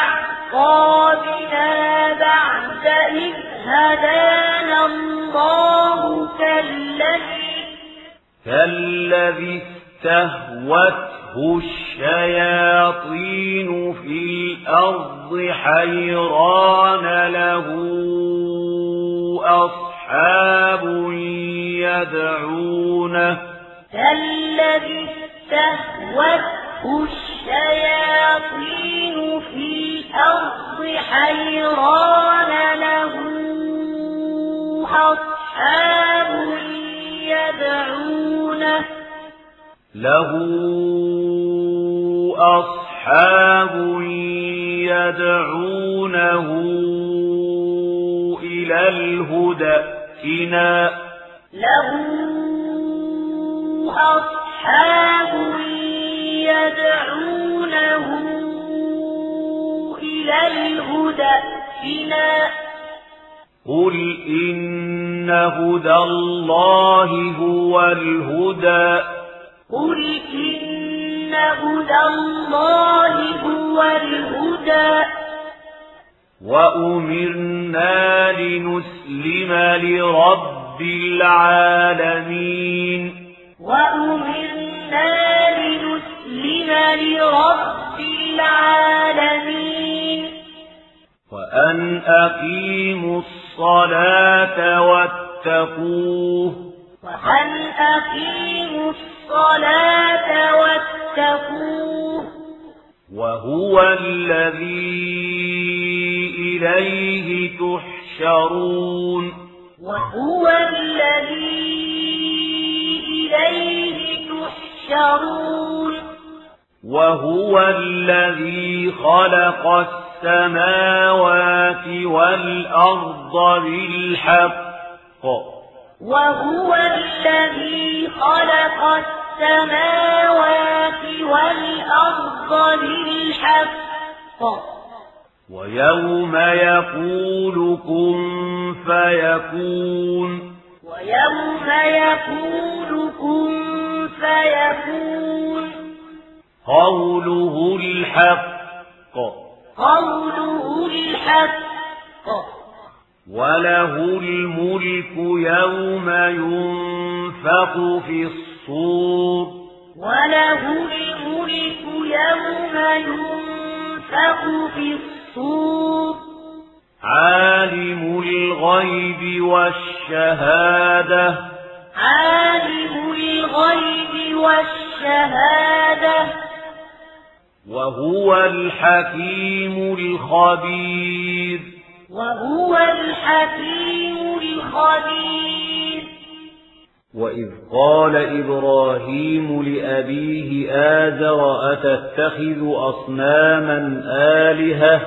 أعقابنا بعد إذ هدانا الله كالذي كالذي استهوته الشياطين في الأرض حيران له أصحاب يدعونه كالذي استهوته الشياطين في الأرض حيران له أصحاب يدعونه له أصحاب يدعونه إلى الهدى ائتنا. له أصحاب يدعونه إلى الهدى ائتنا. قل إن هدى الله هو الهدى. قل إن هدى الله هو الهدى. وأمرنا لنسلم لرب العالمين. وأمرنا لنسلم لرب العالمين. وأن أقيموا الصلاة واتقوه. وأن أقيموا الصلاة واتقوه. وهو الذي إليه تحشرون. وهو الذي إليه تحشرون. وهو الذي خلق السماوات والأرض بالحق. وهو الذي خلق السماوات والأرض بالحق. ويوم يقول كن فيكون. ويوم يقول كن فيكون. قوله الحق. قوله الحق. وله الملك يوم ينفق في الصور وله الملك يوم ينفق في الصور. عالم الغيب والشهادة. عالم الغيب والشهادة. وهو الحكيم الخبير. وهو الحكيم الخبير. وإذ قال إبراهيم لأبيه آزر أتتخذ أصناما آلهة؟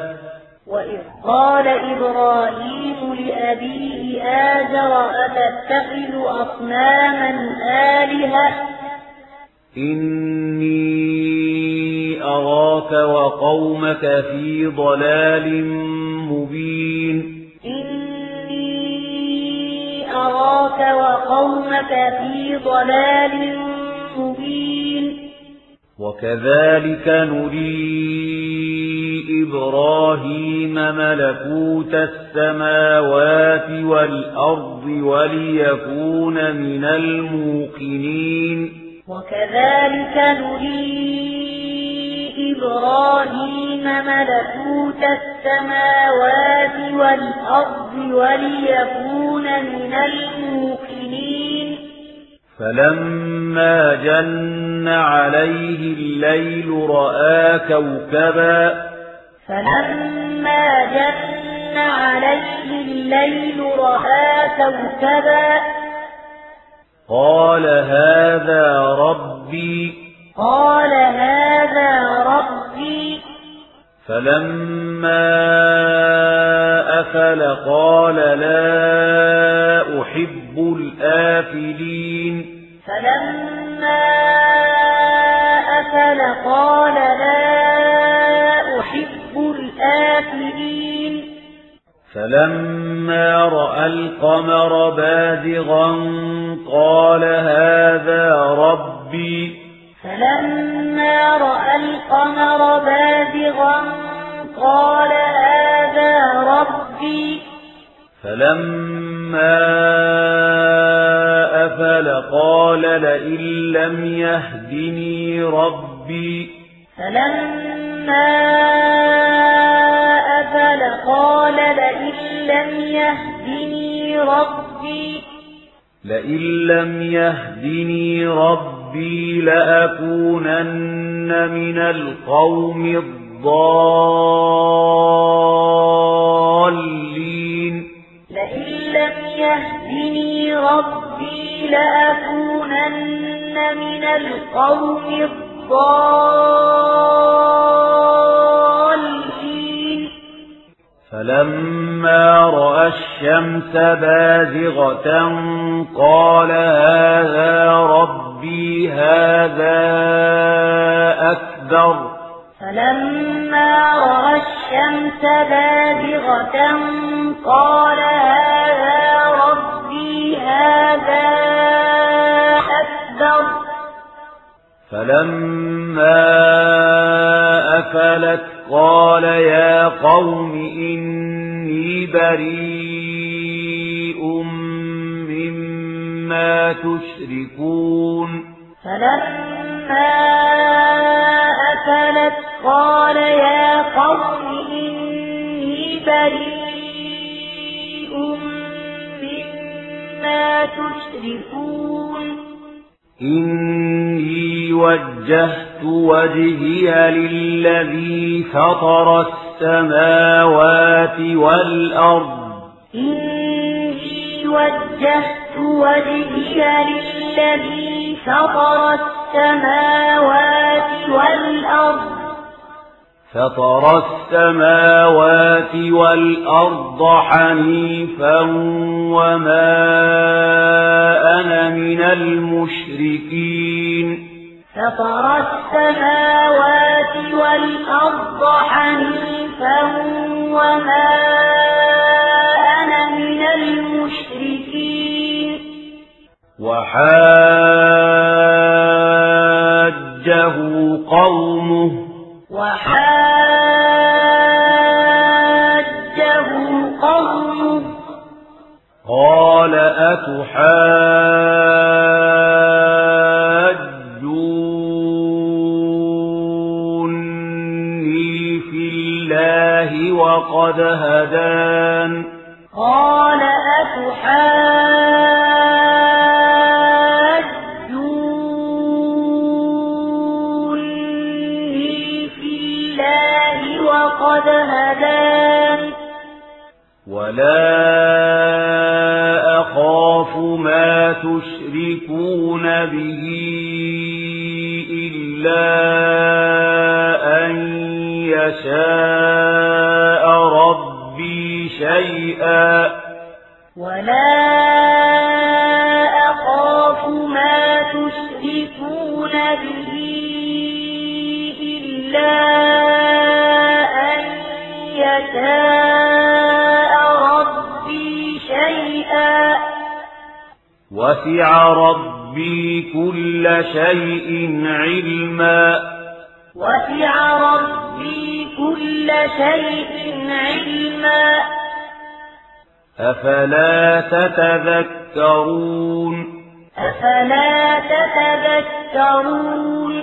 وإذ قال إبراهيم لأبيه آزر أتتخذ أصناما آلهة؟ إني أراك وقومك في ضلال مبين أراك وقومك في ضلال مبين. وكذلك نري إبراهيم ملكوت السماوات والأرض وليكون من الموقنين. وكذلك نري إبراهيم ملكوت السماوات والأرض وليكون من الموقنين. فلما جن عليه الليل رأى كوكبا. فلما جن عليه الليل رأى كوكبا. قال هذا ربي قال هذا ربي. فلما أفل قال لا أحب الآفلين. فلما أفل قال لا أحب الآفلين. فلما رأى القمر بازغا قال هذا ربي. فلما رأى القمر بازغا قال هذا ربي. فلما أفل قال لئن لم يهدني ربي. فلما أفل قال لئن لم يهدني ربي. لئن لم يهدني ربي لأكونن من القوم الضالين. لئن لم يهدني ربي لأكونن من القوم الضالين. فلما رأى الشمس بازغة قال هذا ربي هذا أكبر. فلما رأى الشمس بازغة قال هذا ربي هذا أكبر. فلما أفلت قال يا قوم إني بريء مما تشركون. فلما أفلت قال يا قوم إني بريء مما تشركون. إني وجهت وجهي للذي فطر السماوات والأرض. إني وجهت وجهي للذي فطر السماوات والأرض. فطر السماوات والأرض حنيفا وما أنا من المشركين فطر السماوات والأرض حنيفا وما أنا من المشركين وحاجه قومه وحاجه قومه قال أتحاجوني في الله وقد هدان. قال أتحاجوني ولا أخاف ما تشركون به إلا أن يشاء ربي شيئا ولا أخاف ما تشركون به إلا وسع ربي كل شيء علما. وسع ربي كل شيء علما. أفلا تتذكرون؟ أفلا تتذكرون؟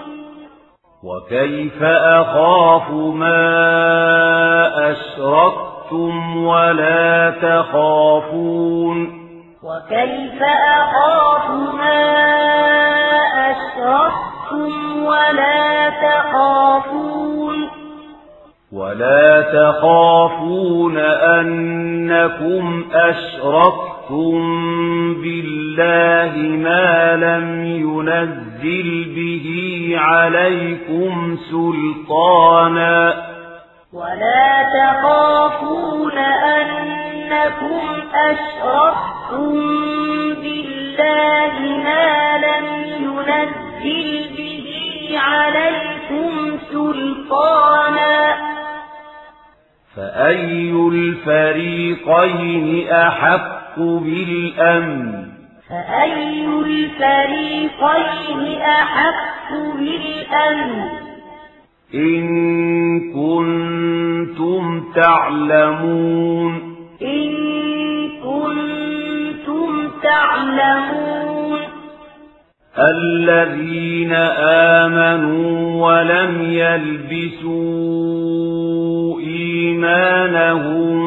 وكيف أخاف ما أشركتم ولا تخافون؟ وكيف أخاف ما أشركتم ولا تخافون؟ ولا تخافون أنكم أشركتم بالله ما لم ينزل به عليكم سلطانا. ولا تخافون أنكم أشركتم بالله ما لم ينزل به عليكم سلطانا. فأي الفريقين أحق بالأمن؟ فأي الفريقين أحق بالأمن؟ إن كنتم تعلمون. إن تعلمون الذين آمنوا ولم يلبسوا إيمانهم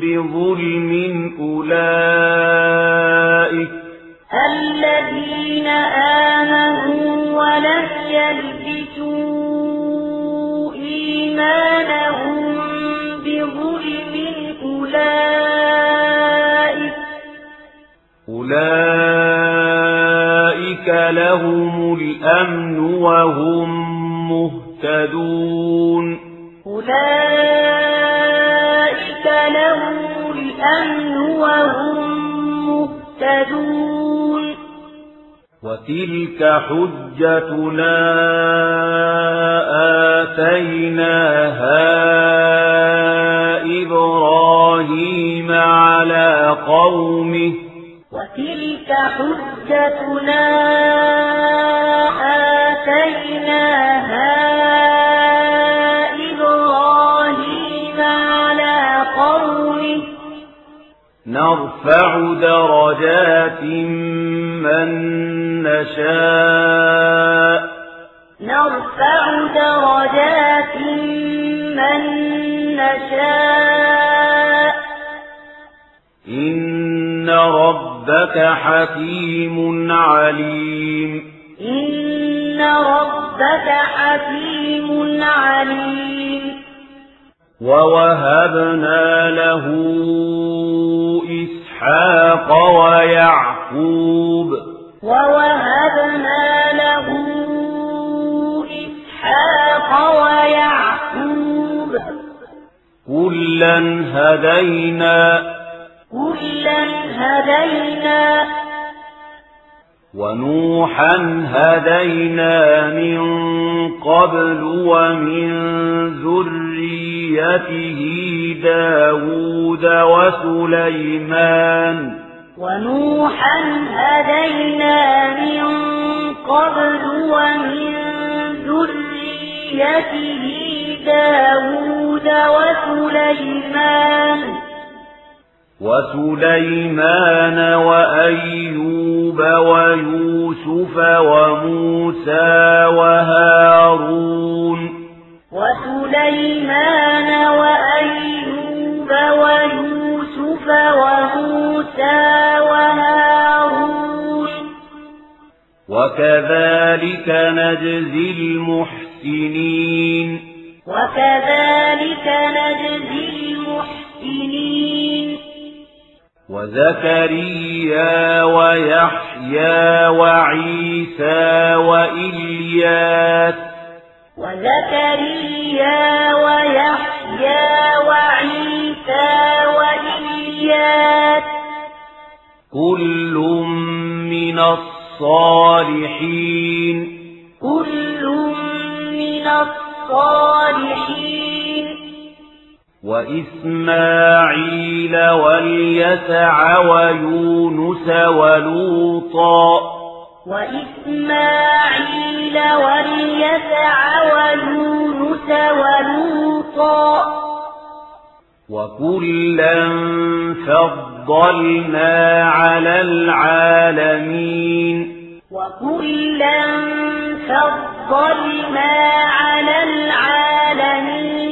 بظلم أولئك. الذين آمنوا ولم يلبسوا إيمانهم بظلم أولئك. أولئك لهم الأمن وهم مهتدون أولئك لهم الأمن وهم مهتدون وتلك حجتنا آتيناها إبراهيم على قومه وتلك حجتنا آتيناها إبراهيم على قومه نرفع درجات من نشاء نرفع درجات من نشاء إن ربك حكيم عليم. إن ربك حكيم عليم. ووهبنا له إسحاق ويعقوب. ووهبنا له إسحاق ويعقوب. كلا هدينا كلا هدينا. ونوحا هدينا من قبل ومن ذريته داود وسليمان. ونوحا هدينا من قبل ومن ذريته داود وسليمان. وسليمان وأيوب ويوسف وموسى وهارون. وسليمان وأيوب ويوسف وموسى وهارون. وكذلك نجزي المحسنين. وكذلك نجزي المحسنين. وزكريا ويحيى وعيسى وإلياس. وزكريا ويحيى وعيسى وإلياس. كل من الصالحين. كل من الصالحين. وإسماعيل واليسع ويونس ولوطا وإسماعيل واليسع ويونس ولوطا وكلا فضلنا على العالمين وكلا فضلنا على العالمين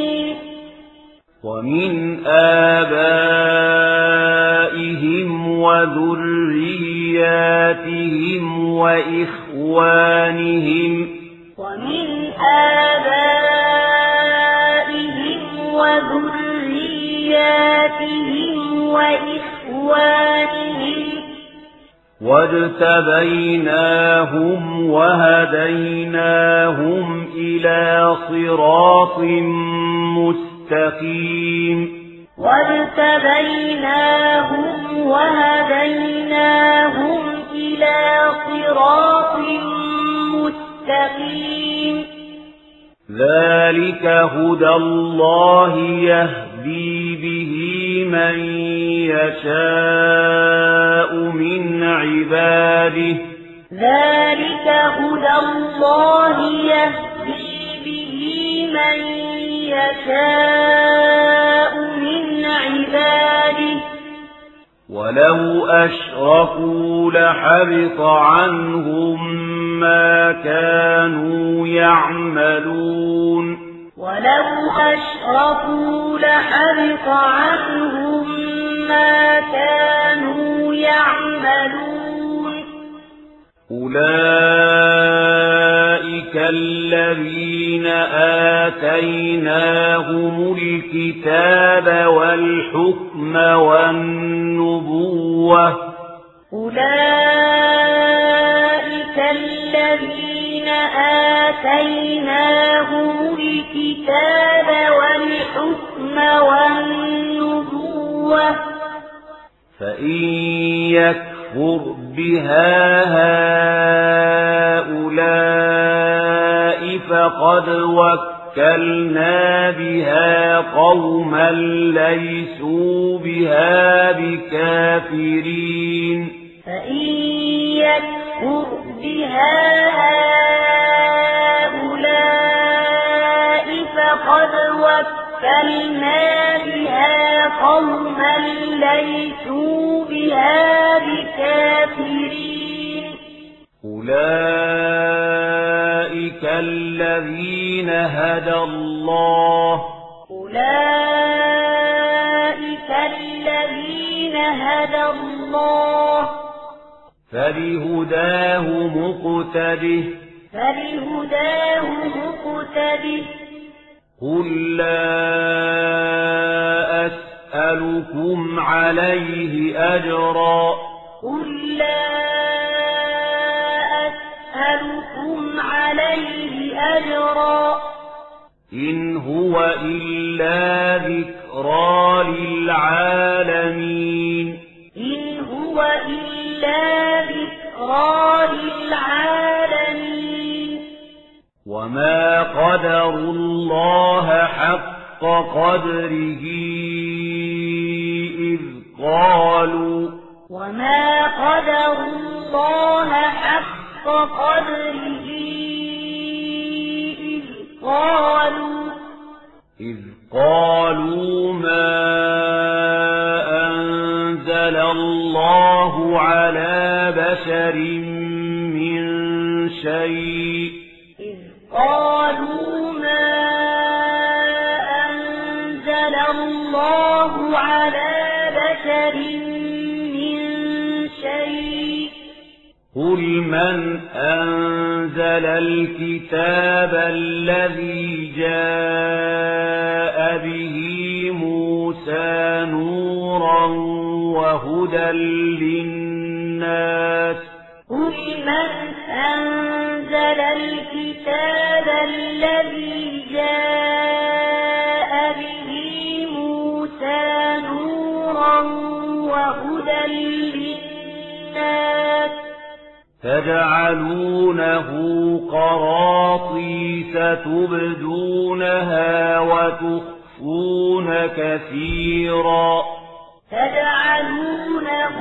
ومن آبائهم وذرياتهم وإخوانهم ومن آبائهم وذرياتهم وإخوانهم واجتبيناهم وهديناهم إلى صراط مستقيم واجتبيناهم وهديناهم إلى صراط مستقيم. ذلك هدى الله يهدي به من يشاء من عباده. ذلك هدى الله يهدي به من يشاء من عباده. ولو أشركوا لحبط عنهم ما كانوا يعملون. ولو أشركوا لحبط عنهم ما كانوا يعملون. أولئك الذين آتيناهم الكتاب والحكم والنبوة. أولئك الذين آتيناهم الكتاب والحكم والنبوة. فإن يكفر بها هؤلاء فقد وكلنا بها قوما ليسوا بها بكافرين فإن يكفر بها هؤلاء فقد وكلنا بها قوما ليسوا بها بكافرين أولئك الذين هدى الله أولئك الذين هدى الله فبهداه مقتده فبهداه مقتده قل لا أسألكم عليه أجرا قل لا أسألكم عليه أجرا. إن هو إلا ذكرى للعالمين. إن هو إلا ذكرى للعالمين. وما قدر الله حق قدره إذ قالوا وما قدر الله حق قدره إذ قالوا إذ قالوا ما أنزل الله على بشر من شيء. إذ قالوا ما أنزل الله على قل من أنزل الكتاب الذي جاء به موسى نورا وهدى للناس قل من أنزل الكتاب الذي جاء به موسى نورا وهدى للناس تجعلونه قراطيس تبدونها وتخفون كثيرا. تجعلونه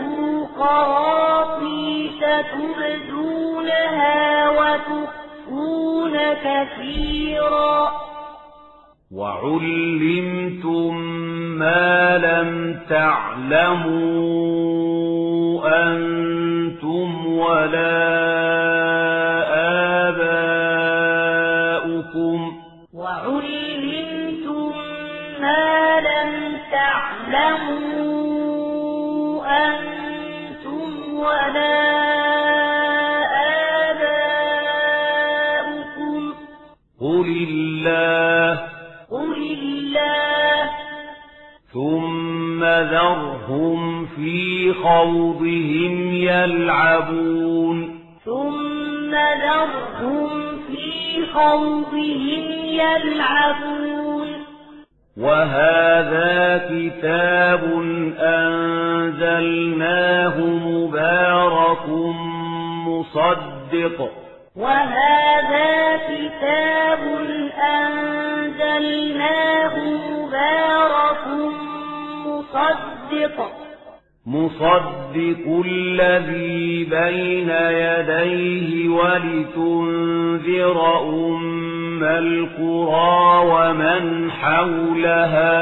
قراطيس تبدونها وتخفون كثيرا. وعلمتم ما لم تعلموا أنتم ولا آباؤكم وعلمتم ما لم تعلموا أنتم ولا آباؤكم قل الله ثم ذرهم في خوضهم يلعبون ثم ذرهم في خوضهم يلعبون وهذا كتاب أنزلناه مبارك مصدق وهذا كتاب أنزلناه مبارك مصدق. مصدق الذي بين يديه ولتنذر أم القرى ومن حولها.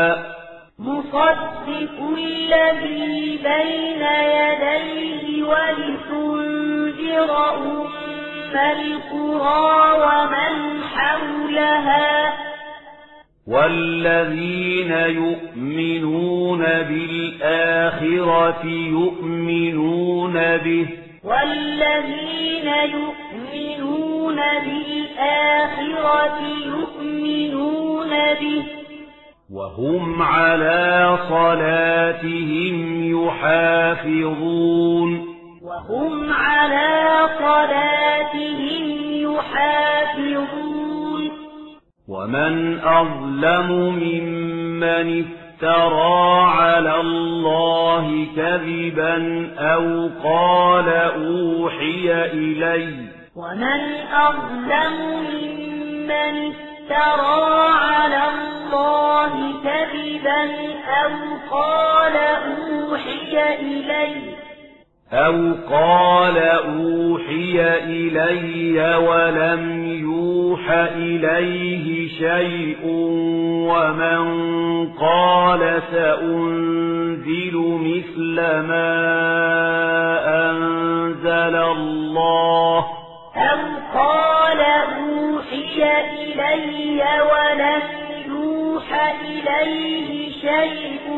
مصدق الذي بين يديه ولتنذر أم القرى ومن حولها. والذين يؤمنون بالآخرة يؤمنون به. والذين يؤمنون بالآخرة يؤمنون به. وهم على صلاتهم يحافظون. وهم على صلاتهم يحافظون. ومن أظلم ممن افترى على الله كذبا أو قال أوحي إلي. ومن أظلم ممن افترى على الله كذبا أو قال أوحي إلي. أو قال أوحي إلي ولم يوح إليه شيء ومن قال سأنزل مثل ما أنزل الله أو قال أوحي إلي ولم يوح إليه شيء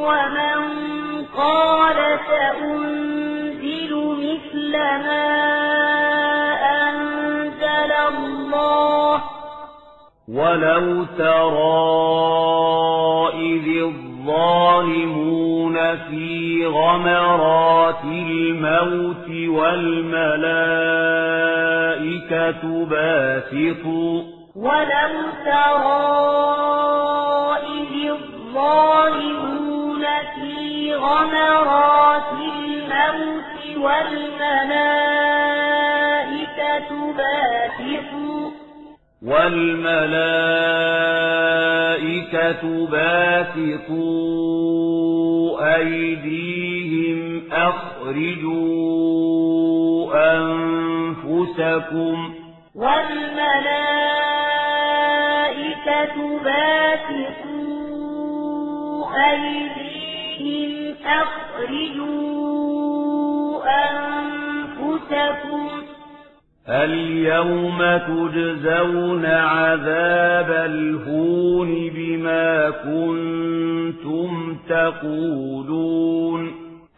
ومن قال سأنزل مثل ما أنزل الله. ولو ترى إذ الظالمون في غمرات الموت والملائكة باسطوا. ولو ترى إذ الظالمون في غمرات الموت والملائكة باسطوا. والملائكة أيديهم أخرجوا أنفسكم. والملائكة باسطوا أيديهم أخرجوا أنفسكم اليوم تجزون عذاب الهون بما كنتم تقولون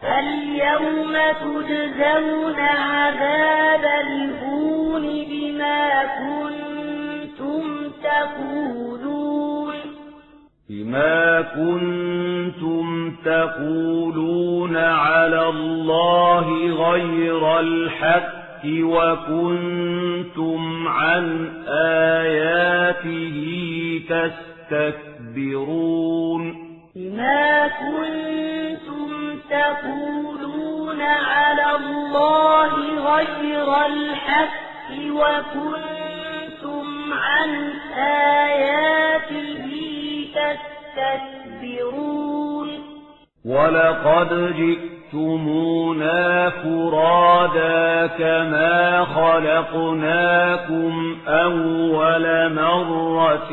اليوم تجزون عذاب الهون بما كنتم تقولون بما كنتم تقولون على الله غير الحق وكنتم عن آياته تستكبرون بما كنتم تقولون على الله غير الحق وكنتم عن آياته تستكبرون. ولقد جئتم جئتمونا فرادا كما خلقناكم أول مرة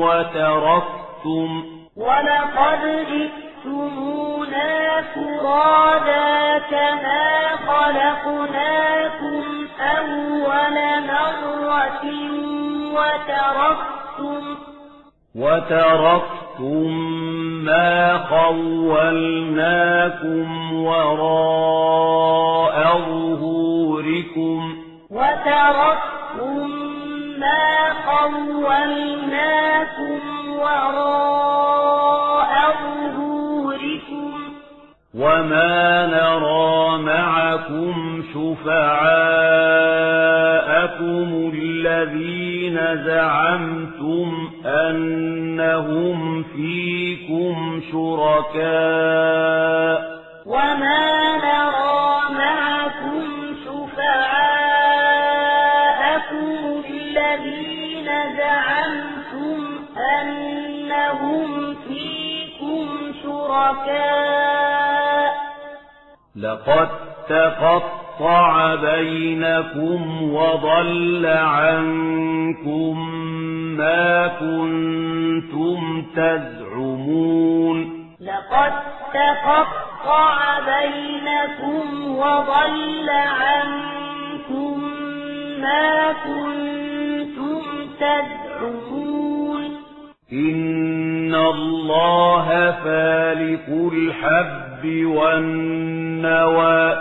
وتركتم. ولقد جئتمونا فرادا كما خلقناكم أول مرة وتركتم. وتركتم ما خولناكم وراء ظهوركم وتركتم ما خولناكم وراء ظهوركم وما نرى معكم شفعاءكم الذين زعمتم أنهم فيكم شركاء وما نرى معكم شفعاءكم الذين زعمتم أنهم فيكم شركاء لقد تقطع بينكم وضل عنكم ما كنتم تزعمون. لقد تقطع بينكم وضل عنكم ما كنتم تزعمون. إن الله فالق الحب والنوى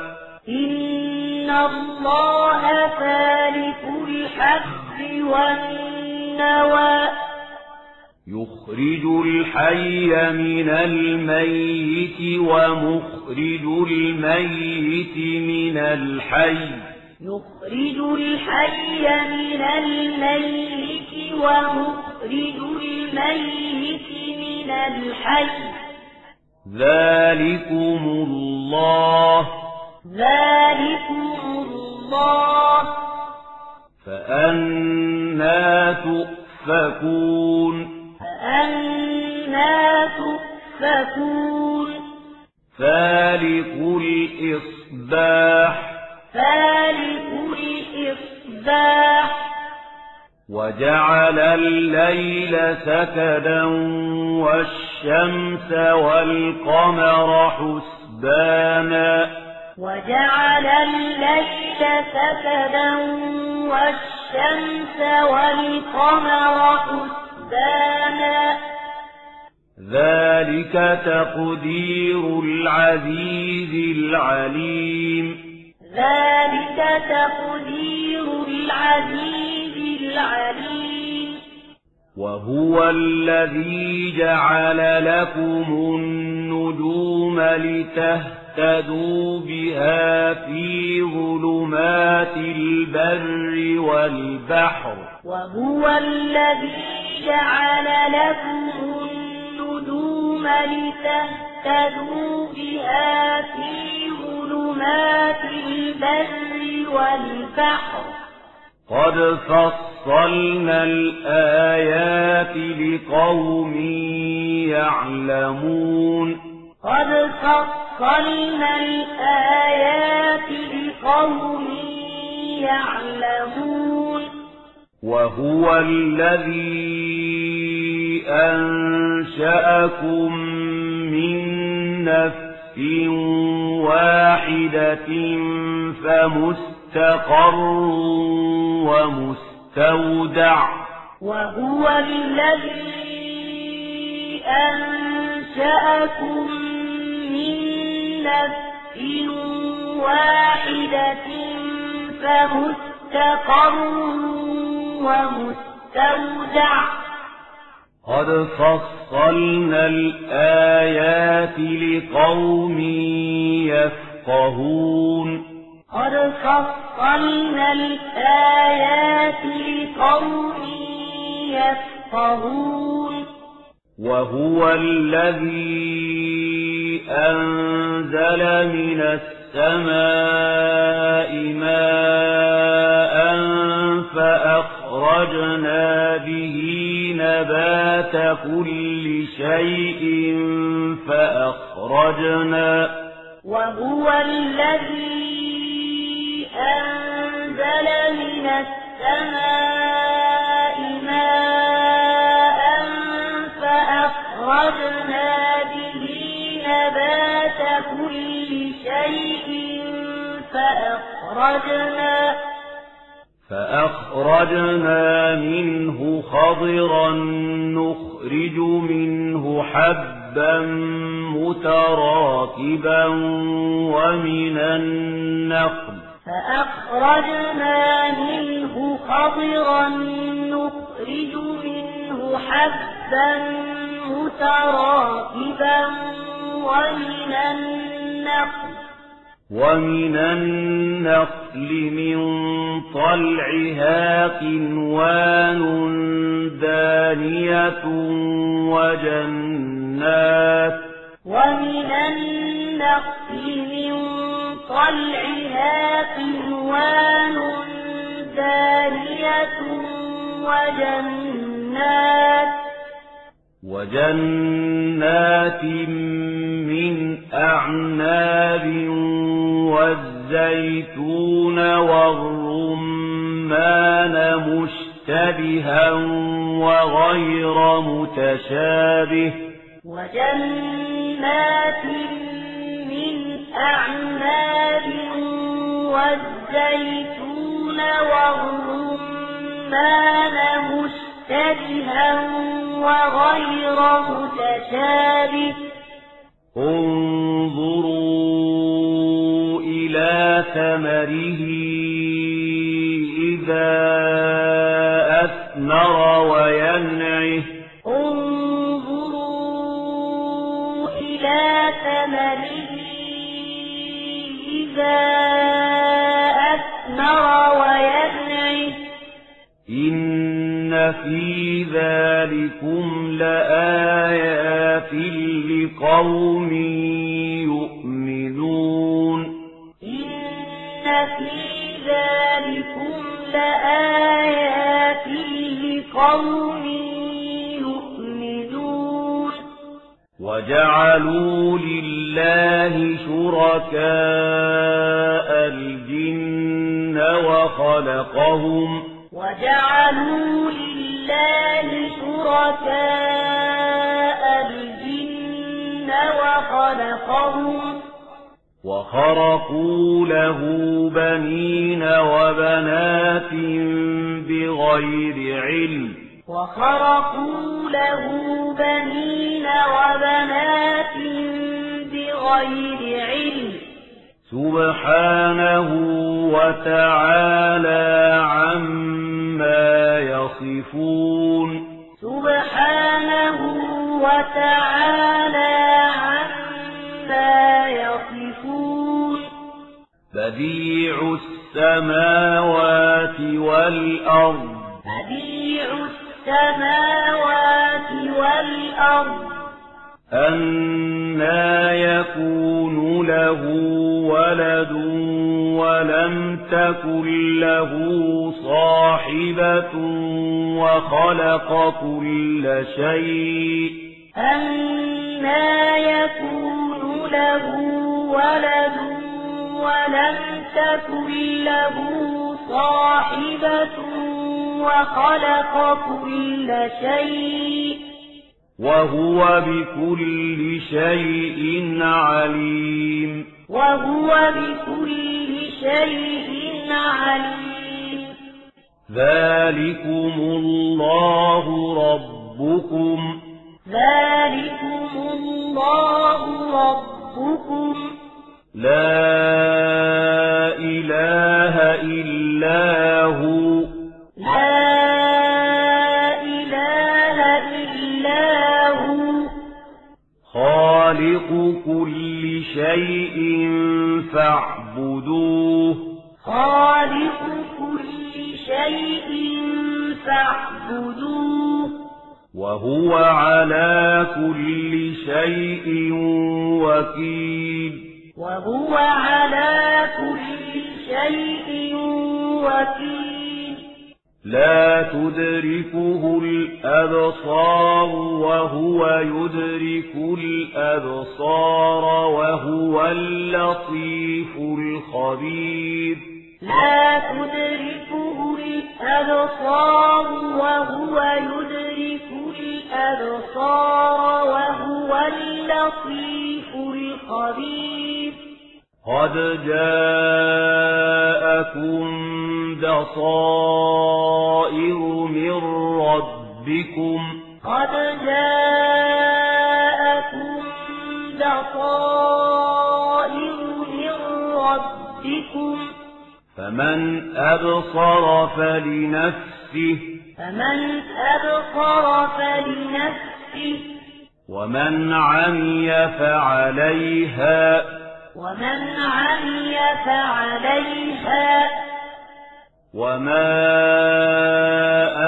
إن الله فالق الحب والنوى يخرج الحي من الميت ومخرج الميت من الحي يخرج الحي من الميت ومخرج الميت من الحي. ذلكم الله. ذلكم الله. فأنا تؤفكون. فأنا تؤفكون. فالق الإصباح. فالق الإصباح. وجعل الليل سكدا والشمس والقمر حسبانا. وجعل الليل سكدا والشمس والقمر حسبانا. ذلك تقدير العزيز العليم. ذلك تقدير العزيز العليم. وهو الذي جعل لكم النجوم لتهتدوا بها في ظلمات البر والبحر. وهو الذي جعل لكم النجوم لتهتدوا بها في ظلمات البر والبحر. قد فصلنا الآيات لقوم يعلمون. قد فصلنا الآيات لقوم يعلمون. وهو الذي أنشأكم من نفس واحدة فمستقر ومستودع. وهو الذي أنشأكم من نفس واحدة فمستقر ومستودع. قد فصلنا الآيات لقوم يفقهون. قد فصلنا الآيات لقوم يفقهون. وهو الذي أنزل من السماء ماء فأخرجنا به نبات كل شيء فأخرجنا. وهو الذي أنزل من السماء ماء فأخرجنا به نبات كل شيء فأخرجنا. فأخرجنا منه خضرا نخرج منه حبا متراكبا ومن النخل. فأخرجنا منه خضرا نخرج منه حبا متراكبا ومن النخل. ومن النخل من طلعها قنوان دانية وجنات ومن النخل من طلعها قنوان دانية وجنات وجنات من أعناب والزيتون والرمان مشتبها وغير متشابه وجنات من أعناب والزيتون والرمان مشتبها وغير متشابه انظروا إلى ثمره إذا أثمر وينعه انظروا إلى ثمره إذا أثمر وينعه إن في ذلكم لآيات لقوم يؤمنون إن في ذلكم لآيات لقوم يؤمنون وجعلوا لله شركاء الجن وخلقهم وجعلوا لله شركاء الجن وخلقهم وخرقوا له بنين وبنات بغير علم. وخرقوا له بنين وبنات بغير علم. سبحانه وتعالى عما يصفون. سبحانه وتعالى عما يصفون. بديع السماوات والأرض. بديع السماوات والأرض. أنا يكون له ولد ولم تكن له صاحبة وخلق كل شيء أنا يكون له ولد ولم تكن له صاحبة وخلق كل شيء وهو بكل شيء عليم. وهو بكل شيء عليم. ذلكم الله ربكم. ذلكم الله ربكم. لا إله إلا هو. لا خالق كل شيء فاعبدوه. خالق كل شيء فاعبدوه. وهو على كل شيء وكيل. وهو على كل شيء وكيل. لا تدركه الأبصار وهو يدرك الأبصار وهو اللطيف الخبير. لا تدركه الأبصار وهو يدرك الأبصار وهو اللطيف الخبير. قد جاءكم بصائر من ربكم قد جاءكم بصائر من ربكم فمن أبصر فلنفسه فمن أبصر فلنفسه ومن عمي فعليها ومن عمي فعليها وما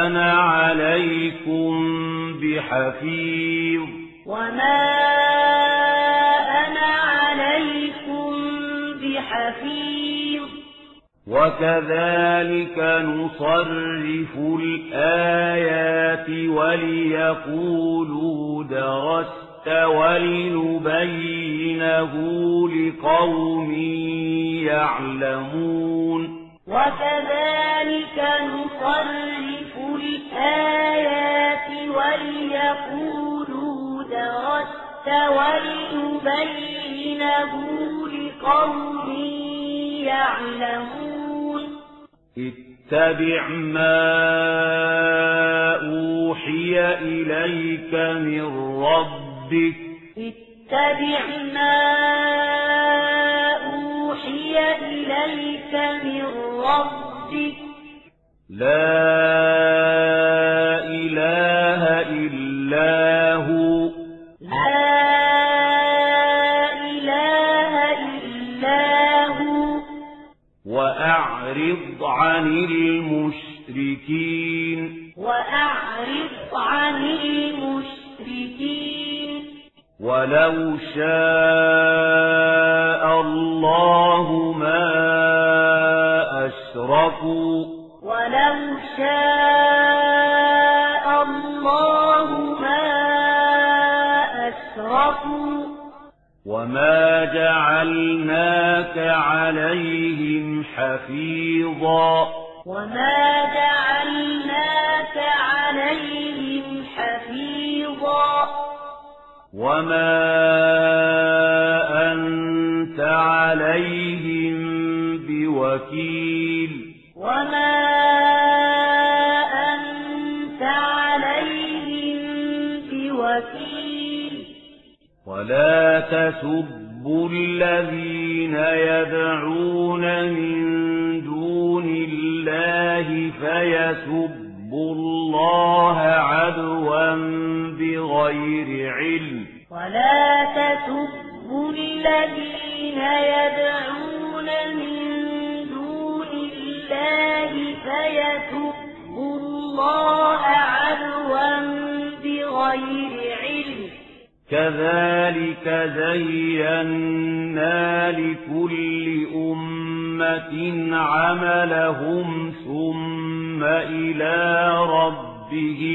أنا عليكم بحفيظ وما أنا عليكم بحفيظ وكذلك نصرف الآيات وليقولوا درست ولنبينه لقوم يعلمون. وكذلك نصرف الآيات وليقولوا درست ولنبينه لقوم يعلمون. اتبع ما أوحي إليك من ربك اتبع ما أوحي إليك من ربك. لا إله إلا هو. لا إله إلا هو. وأعرض عن المشركين. وأعرض عن المشركين. ولو شاء الله ما أشركوا ولو شاء الله ما أشركوا وما جعلناك ربهم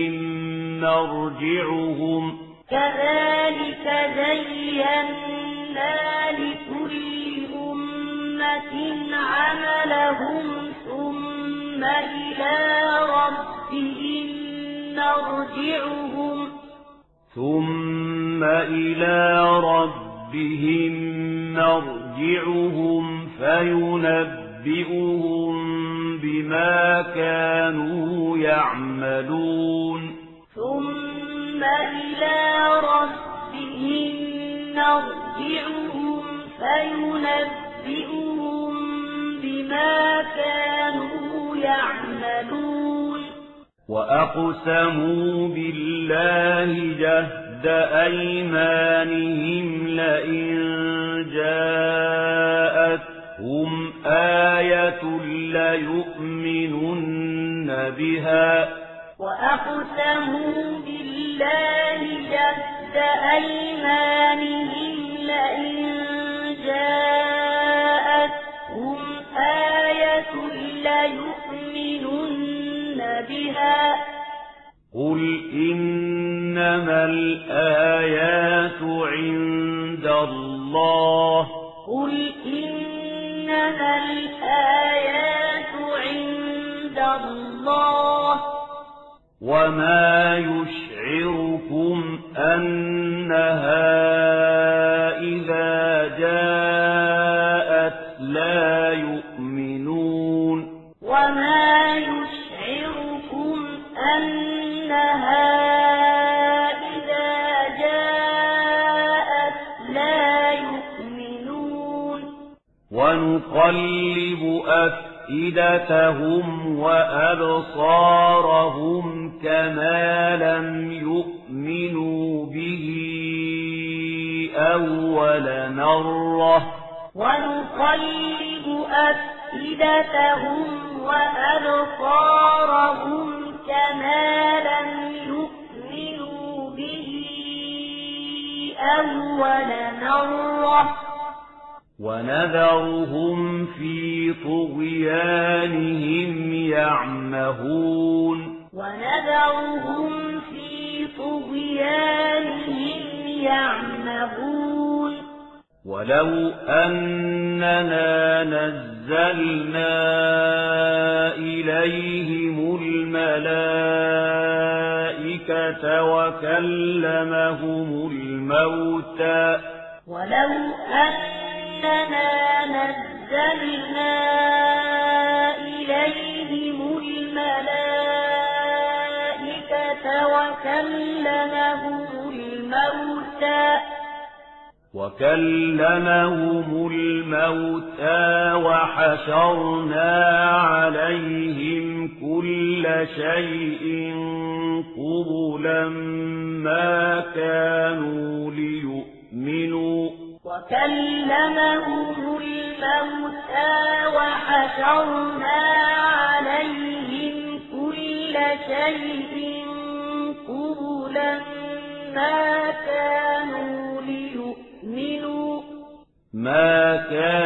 ما كانوا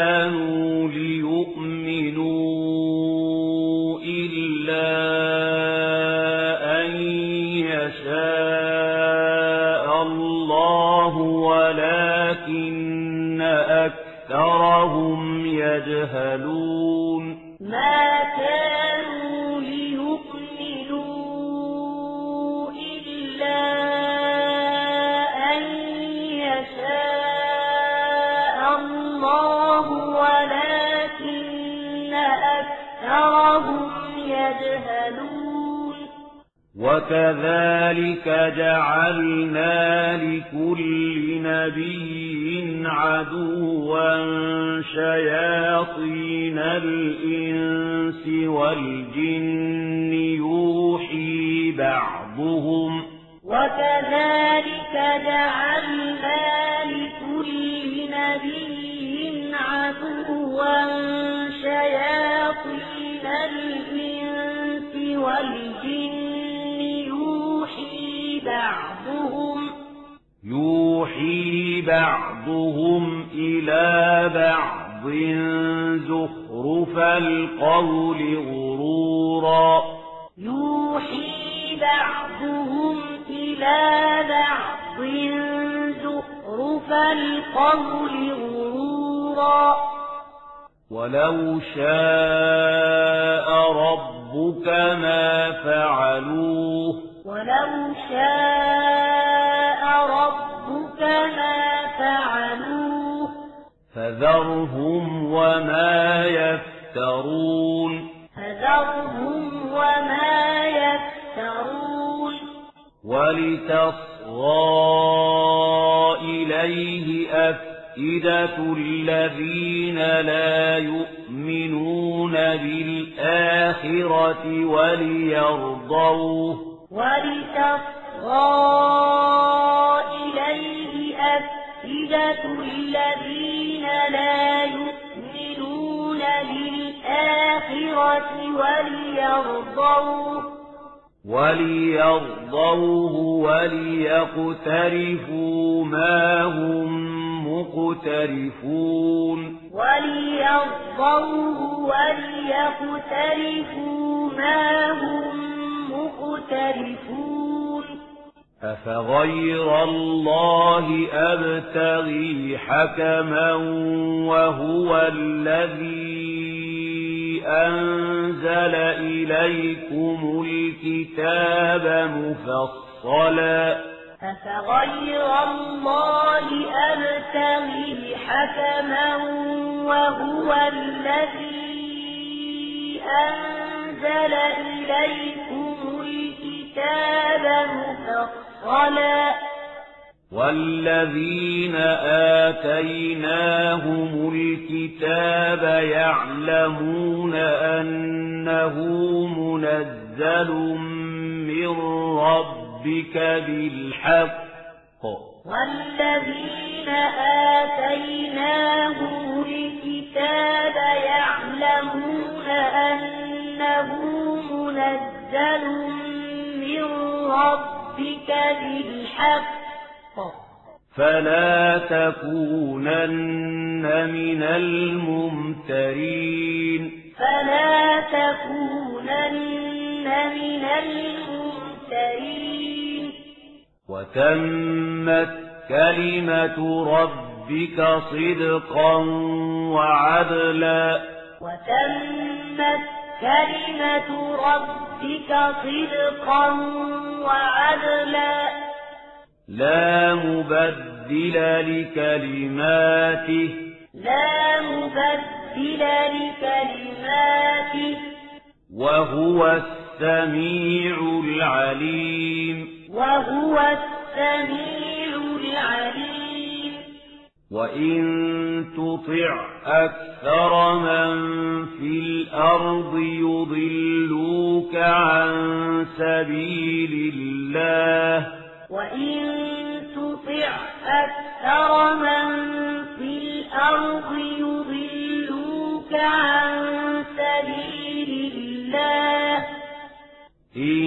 إن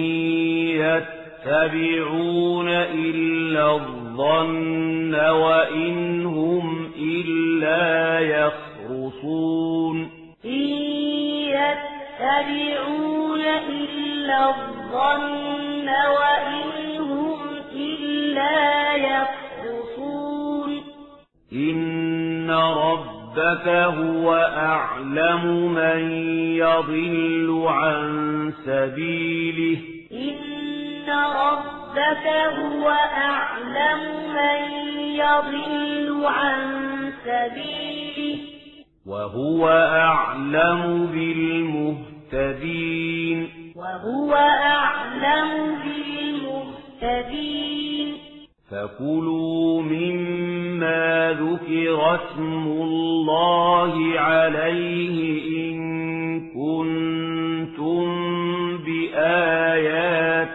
يتبعون إلا الظن وإن هم إلا يخرصون. إن يتبعون إلا الظن ربك هو أعلم من يضل عن سبيله. إن ربك هو أعلم من يضل عن سبيله. وهو أعلم بالمهتدين. وهو أعلم بالمهتدين. فكلوا مما ذكر اسم الله عليه إن كنتم بآياته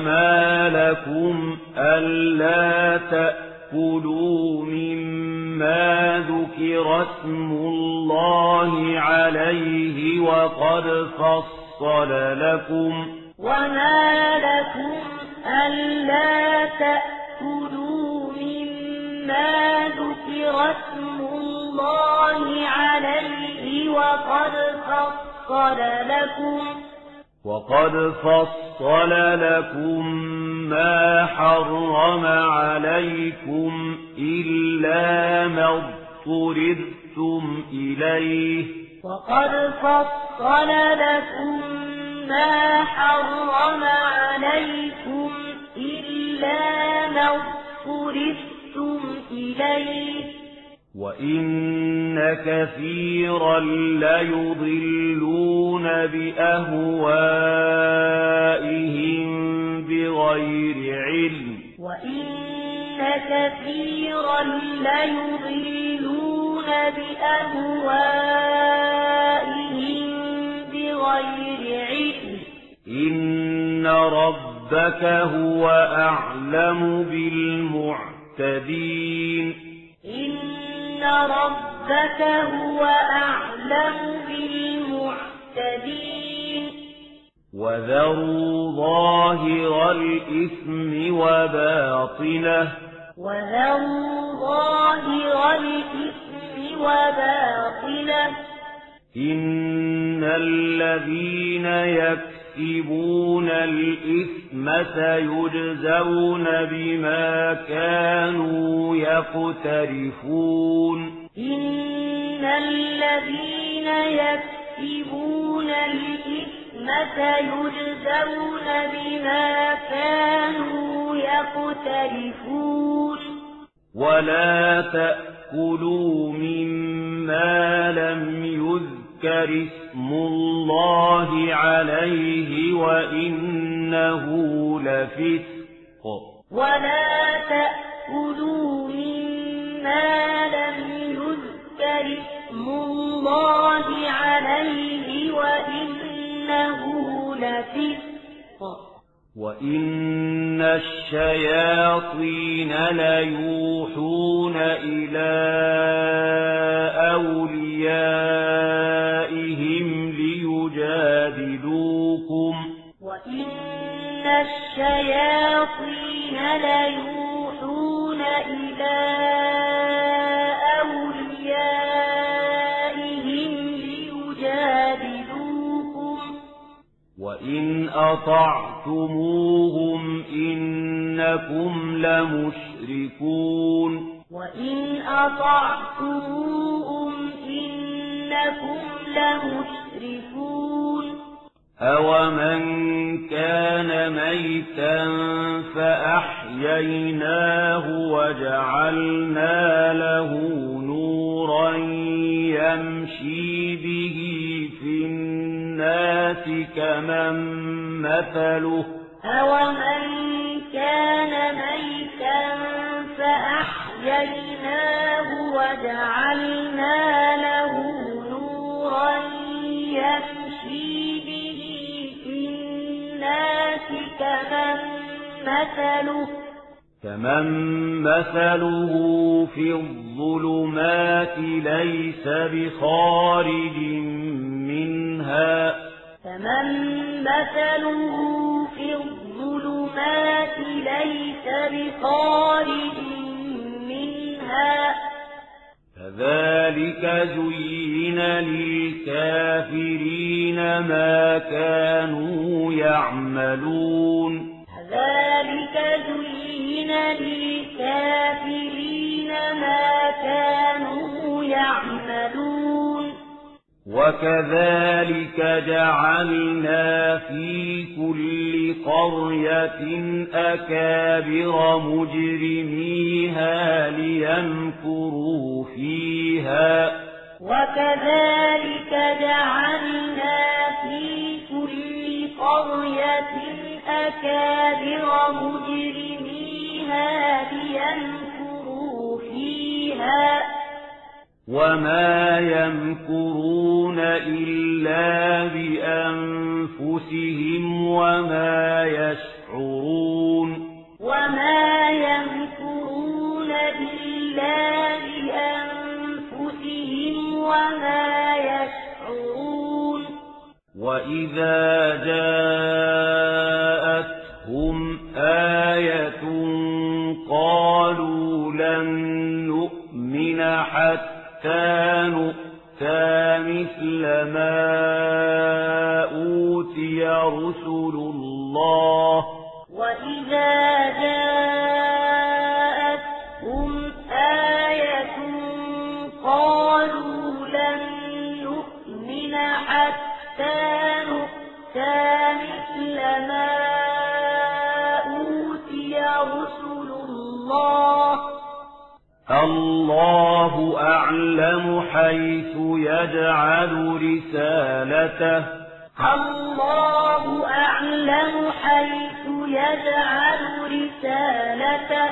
وما لكم ألا تأكلوا مما ذكر اسم الله عليه وقد فصل لكم وما لكم ألا تأكلوا مما ذكر اسم الله عليه وقد فصل لكم وقد فصل لكم ما حرم عليكم إلا ما اضطررتم إليه وقد فصل لكم ما حرم عليكم إلا ما اضطررتم إليه وإن كثيرا ليضلون بأهوائهم بغير علم وإن كثيرا ليضلون بأهوائهم بغير علم إن ربك هو أعلم بالمعتدين إن ربك هو أعلم بالمعتدين وذروا ظاهر الإثم وباطنه وذروا ظاهر الإثم وباطنه إن الذين يكسبون الإثم سيجزون بما كانوا يقترفون. إن الذين يكسبون الإثم سيجزون بما كانوا يقترفون. ولا تأكلوا مما لم يذكر اسم الله عليه وإنه لفسق. ولا تأكلوا مما لم يذكر اسم الله عليه وإنه لفسق. وإن الشياطين ليوحون إلى أوليائهم ليجادلوكم وإن الشياطين ليوحون إلى وإن أطعتموهم إنكم لمشركون وإن أطعتموهم إنكم لمشركون أومن كان ميتا فأحييناه وجعلنا له نورا يمشي به في الناس كمن مثله أومن كان ميتا فأحييناه وجعلنا له نورا يمشي الناس كمن مثله كمن مثله في الظلمات ليس بخارج منها كمن مثله في الظلمات ليس بخارج منها كذلك زين للكافرين ما كانوا يعملون. كذلك زين للكافرين ما كانوا يعملون. وكذلك جعلنا في كل قرية أكابر مجرميها ليمكروا فيها. وكذلك جعلنا في كل قرية أكابر مجرميها ليمكروا فيها. وما يمكرون إلا بأنفسهم وما يشعرون وما يمكرون إلا بأنفسهم وما يشعرون وإذا جاءتهم آية قالوا لن نؤمن حتى نؤتى مثل ما أوتي رسل الله. وإذا جاءتهم الله أعلم حيث يجعل رسالته. الله أعلم حيث يجعل رسالته.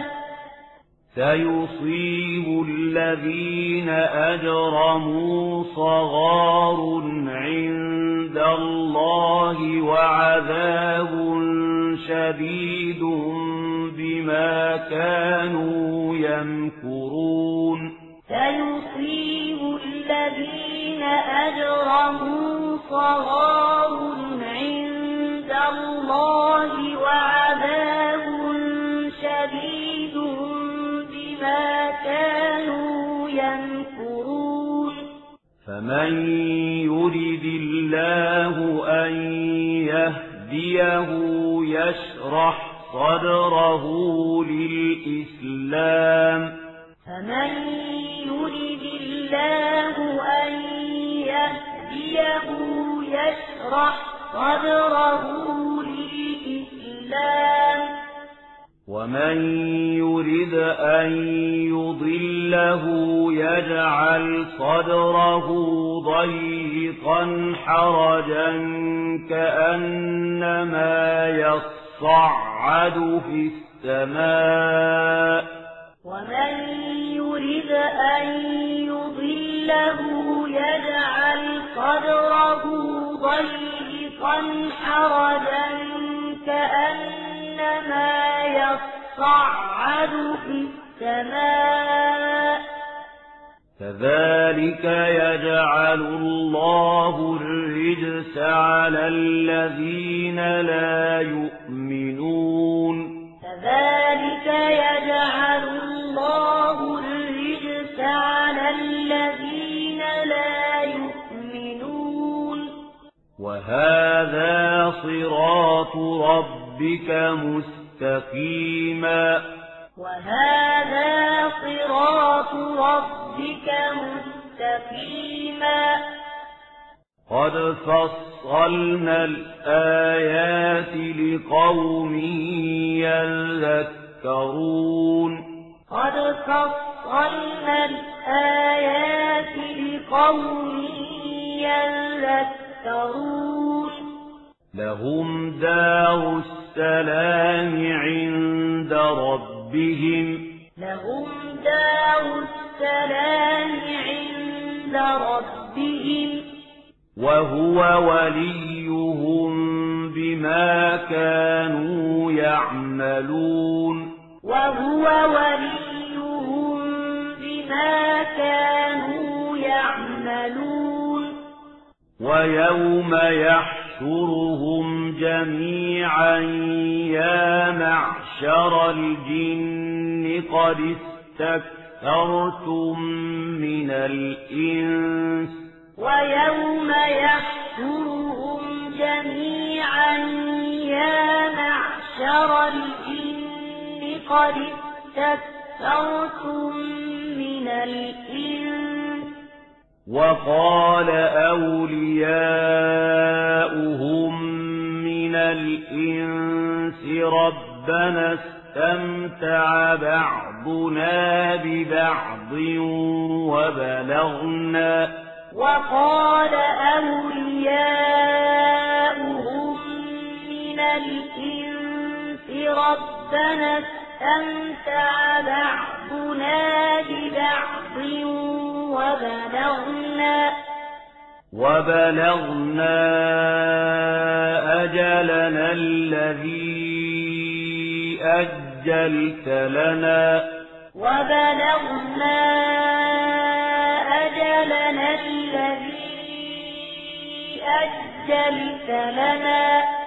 سيصيب الذين أجرموا صغار عند الله وعذاب شديد بما كانوا يمكرون. سيصيب الذين أجرموا صغار عند الله وعذاب شديد بما كانوا يمكرون. فمن يرد الله أن يهدي يهديه يشرح صدره للإسلام. فمن يرد الله أن يهديه يشرح صدره للإسلام. ومن يرد أن يضله يجعل صدره ضيقا حرجا كأنما يصعد في السماء. ومن يرد أن يضله يجعل صدره ضيقا حرجا كأنما يصعد في السماء. كذلك يجعل الله الرجس على الذين لا يؤمنون. كذلك يجعل الله الرجس على الذين لا يؤمنون. وهذا صراط ربك مستقيما. وهذا صراط ربك مستقيما. قد فصلنا الآيات لقوم يذكرون. قد فصلنا الآيات لقوم يذكرون. لهم دار السلام عند ربهم. لهم دار السلام عند ربهم. وهو وليهم بما كانوا يعملون. وهو وليهم بما كانوا يعملون. ويوم يحشرهم جميعا يا معشر الجن قد استكثرتم من الإنس. ويوم يحشرهم جميعا يا معشر الجن قد استكثرتم من الإنس. وقال أولياؤهم من الإنس ربنا استمتع بعضنا ببعض وبلغنا وقال أولياؤهم من الإنس ربنا استمتع بعضنا ببعض وبلغنا وبلغنا أجلنا الذي أجلت لنا. وبلغنا أجلنا الذي أجلت لنا.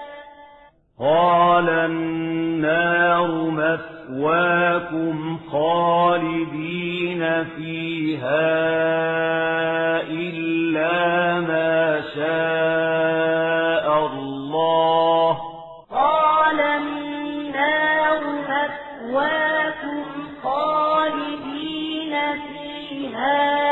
قال النار مثواكم خالدين فيها إلا ما شاء الله. قال النار مثواكم خالدين فيها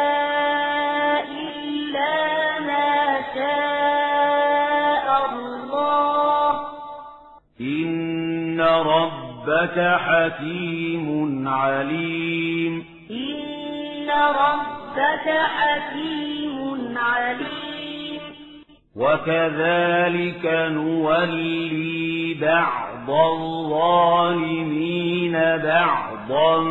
ربك حكيم عليم. إن ربك حكيم عليم. وكذلك نولي بعض الظالمين بعضا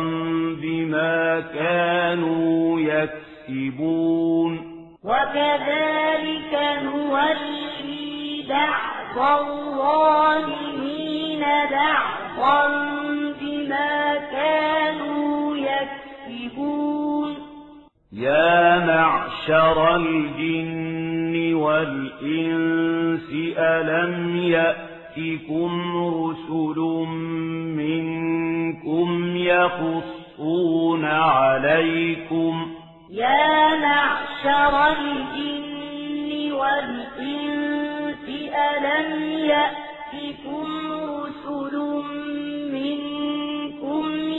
بما كانوا يكسبون. وكذلك نولي بعض الظالمين بعضا بما كانوا يكسبون. يا معشر الجن والإنس ألم يأتكم رسل منكم يقصون يقصون عليكم؟ يا معشر الجن والإنس ألم يأتكم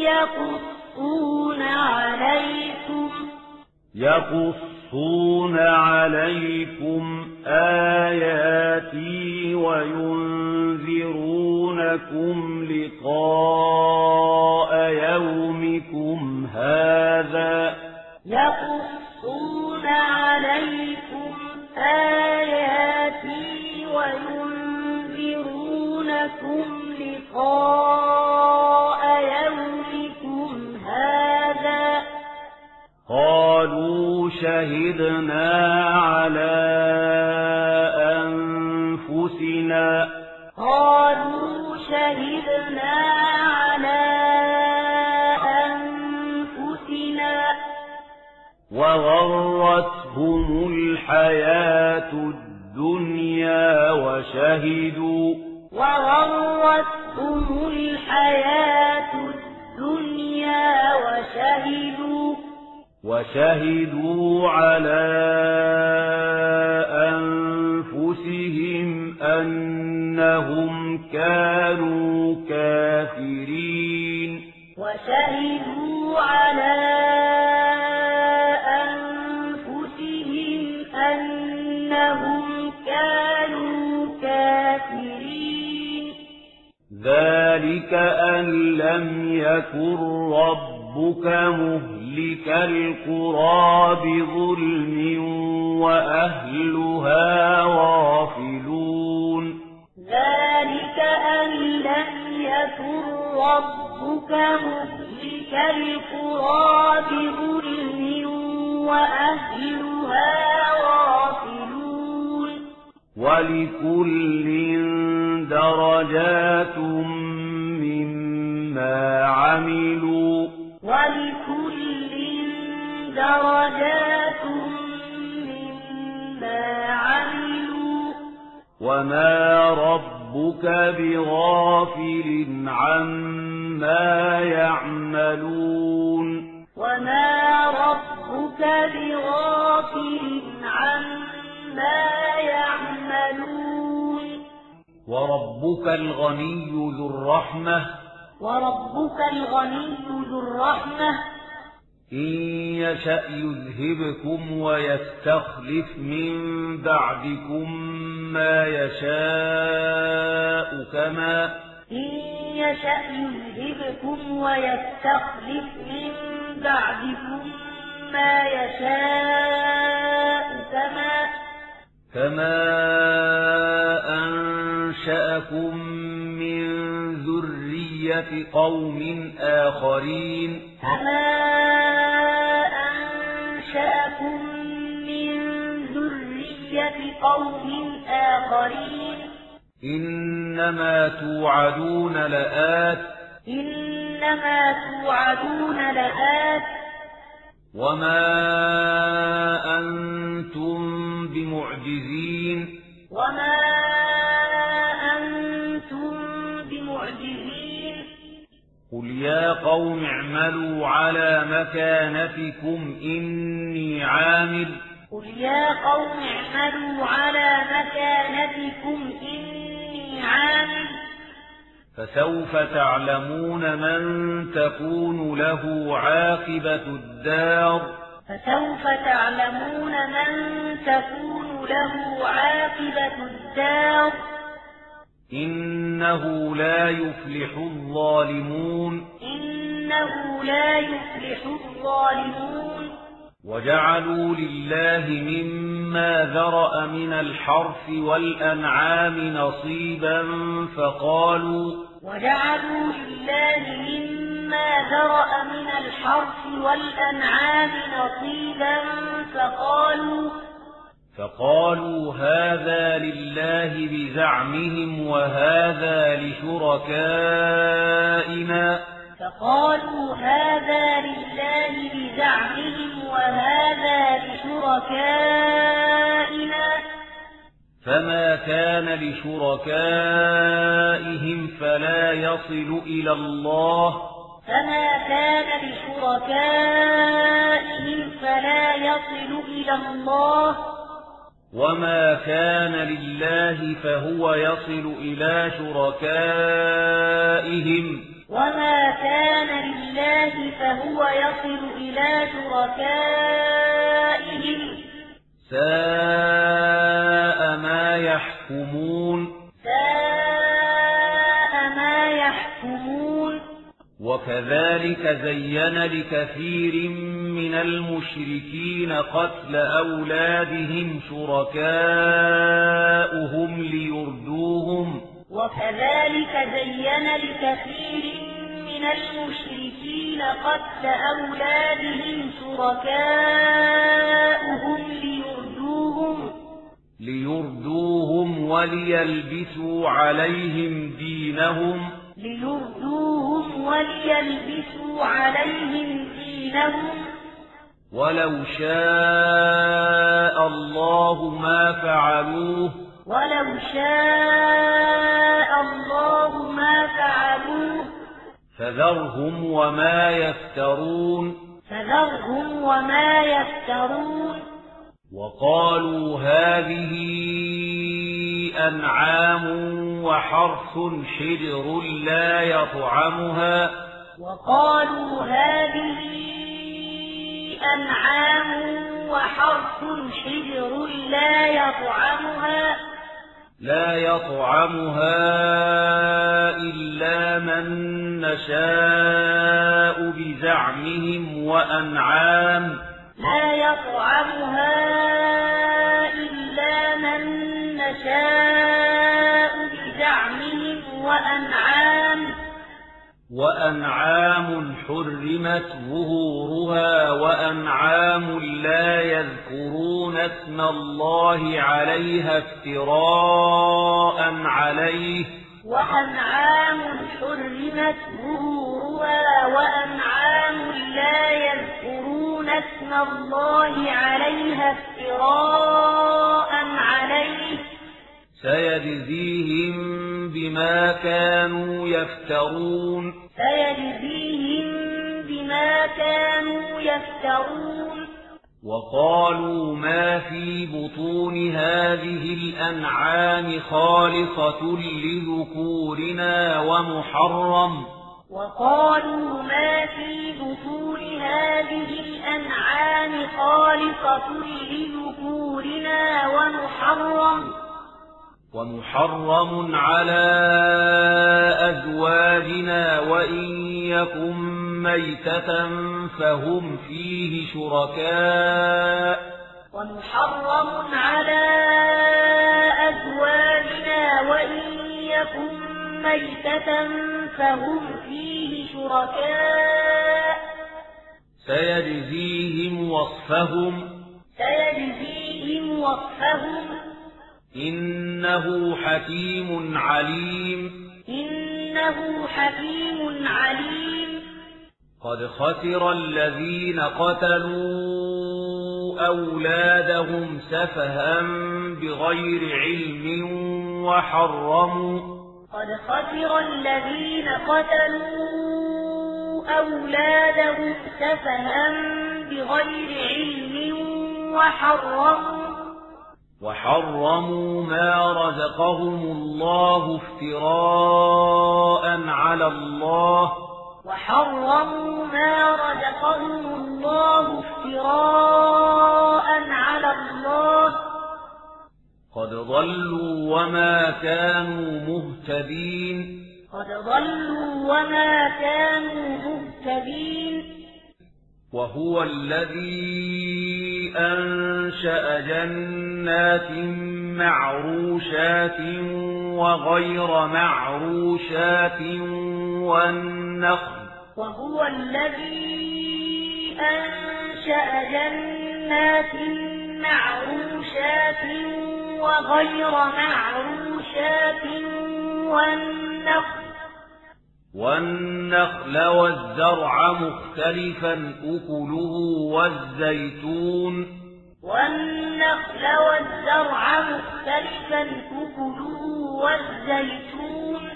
يقصون عليكم. يقصون عليكم آياتي وينذرونكم لقاء يومكم هذا. يقصون عليكم آياتي وينذرونكم لقاء قالوا شهدنا على أنفسنا. قالوا شهدنا على أنفسنا. وغرتهم الحياة الدنيا وشهدوا. وغرتهم الحياة الدنيا وشهدوا. وشهدوا على أنفسهم أنهم كانوا كافرين. وشهدوا على أنفسهم أنهم كانوا كافرين. ذلك أن لم يكن ربك مهلك القرى بظلم وأهلها غافلون ذلك أن لم يكن ربك مهلك القرى بظلم وأهلها غافلون ولكل درجات مما عملوا ولكل درجات مما عملوا. وما ربك بغافل عما يعملون. وما ربك بغافل عما يعملون. وربك الغني ذو الرحمة. وربك الغني ذو الرحمة. إن يشأ يذهبكم ويستخلف من بعدكم ما يشاء كما إن يشأ يذهبكم ويستخلف من بعدكم ما يشاء كما كما أنشأكم من ذرية قوم آخرين. كما أنشأكم من ذرية قوم آخرين. إنما توعدون لآت. إنما توعدون لآت. وما أنتم بمعجزين. وما أنتم قل يا قوم اعملوا على مكانتكم إني عامل قل يا قوم اعملوا على مكانتكم إني عامل فسوف تعلمون من تكون له عاقبة الدار فسوف تعلمون من تكون له عاقبة الدار إنه لا يفلح الظالمون. إنه لا يفلح الظالمون. وجعلوا لله مما ذرأ من الحرث والأنعام نصيبا فقالوا وجعلوا لله مما ذرأ من الحرث والأنعام نصيبا فقالوا فقالوا هذا لله بزعمهم وهذا لشركائنا. فقالوا هذا لله بزعمهم وهذا لشركائنا. فما كان لشركائهم فلا يصل إلى الله. فما كان لشركائهم فلا يصل إلى الله. وما كان لله فهو يصل إلى شركائهم وما كان لله فهو يصل إلى شركائهم ساء ما يحكمون ساء وكذلك زين لكثير من المشركين قتل أولادهم شركاؤهم ليردوهم. وكذلك زين لكثير من المشركين قتل أولادهم شركاؤهم ليردوهم. ليردوهم وليلبسوا عليهم دينهم. ليردوهم وليلبسوا عليهم دينهم. ولو شاء الله ما فعلوه. ولو شاء الله ما فعلوه. فذرهم وما يفترون. فذرهم وما يفترون. وقالوا هذه أنعام وحرث حجر لا يطعمها. وقالوا هذه أنعام وحرث حجر لا يطعمها. لا يطعمها إلا من نشاء بزعمهم وأنعام. لا يطعمها بزعمهم وأنعام. وأنعام حرمت ظهورها وأنعام لا يذكرون اسم الله عليها افتراء عليه. وأنعام حرمت ظهورها وأنعام لا يذكرون اسم الله عليها افتراء عليه سيجزيهم بما كانوا يفترون. سيجزيهم بما كانوا يفترون. وقالوا ما في بطون هذه الأنعام خالصة لذكورنا ومحرم. وقالوا ما في بطون هذه الأنعام خالصة لذكورنا ومحرم. ومحرم على أزواجنا وإن يكن ميتة فهم فيه شركاء. ومحرم على أزواجنا وإن يكن ميتة فهم فيه شركاء. سيجزيهم وصفهم. سيجزيهم وصفهم. إنه حكيم عليم. إنه حكيم عليم. قد خسر الذين قتلوا أولادهم سفها بغير علم وحرموا. قد خسر الذين قتلوا أولادهم سفها بغير علم وحرموا. وحرموا ما رزقهم الله افتراء على الله. وحرموا ما رزقهم الله افتراء على الله. قد ضلوا وما كانوا مهتدين. قد ضلوا وما كانوا مهتدين. وهو الذي أنشأ جنات معروشات وغير معروشات والنخل. وهو الذي أنشأ جنات معروشات وغير معروشات والنخل. والنخل والزرع مختلفا أكله والزيتون. والنخل والزرع مختلفا أكله والزيتون.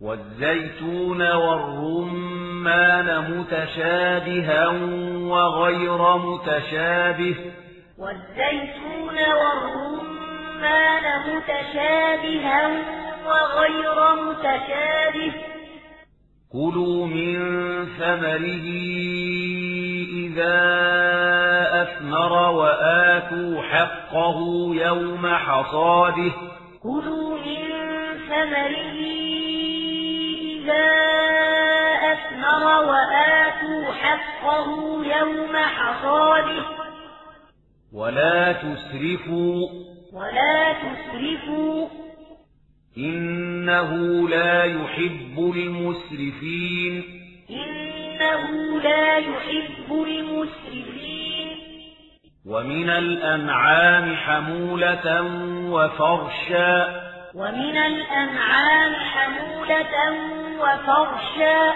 والزيتون والرمان متشابها وغير متشابه. والزيتون والرمان متشابها وغير متشابه. كلوا من ثمره إذا أثمر وآتوا حقه يوم حصاده. كلوا من ثمره إذا أثمر وآتوا حقه يوم حصاده. ولا تسرفوا. ولا تسرفوا. إنه لا يحب المسرفين. إنه لا يحب المسرفين. ومن الأنعام حمولة وفرشا. ومن الأنعام حمولة وفرشا.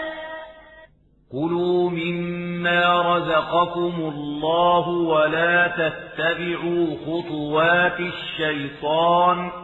كلوا مما رزقكم الله ولا تتبعوا خطوات الشيطان. كلوا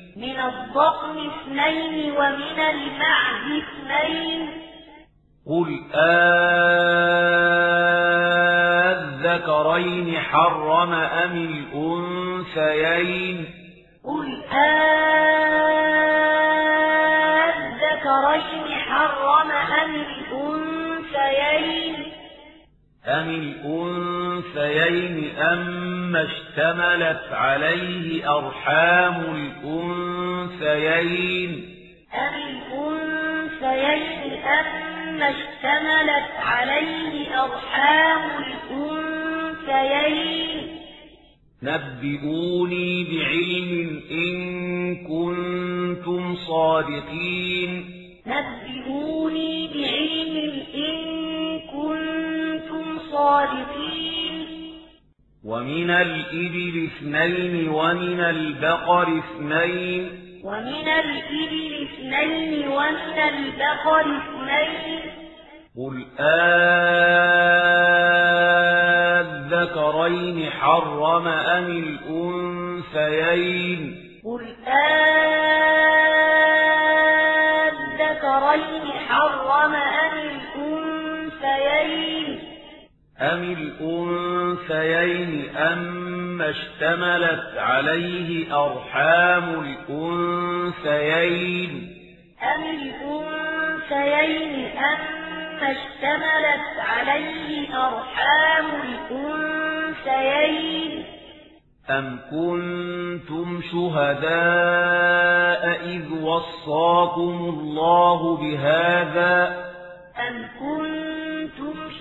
من الضأن اثنين ومن المعز اثنين. قل آذكرين حرم أم الأنثيين؟ قل آذكرين حرم أم الأنثيين. أم الأنثيين أم اشتملت عليه أرحام الأنثيين أم الأنثيين أم اشتملت عليه أرحام الأنثيين نبئوني بعلم إن كنتم صادقين نبئوني بعلم إن كنتم صادقين ومن الإبل اثنين ومن البقر اثنين. ومن الإبل اثنين ومن البقر اثنين. قل آذكرين حرم أم الأنثيين؟ قل آذكرين حرم أم الأنثيين. أم الأنثيين أم اشتملت عليه أرحام الأنثيين أم الأنثيين أم اشتملت عليه أرحام الأنثيين أم كنتم شهداء إذ وصاكم الله بهذا أم كنتم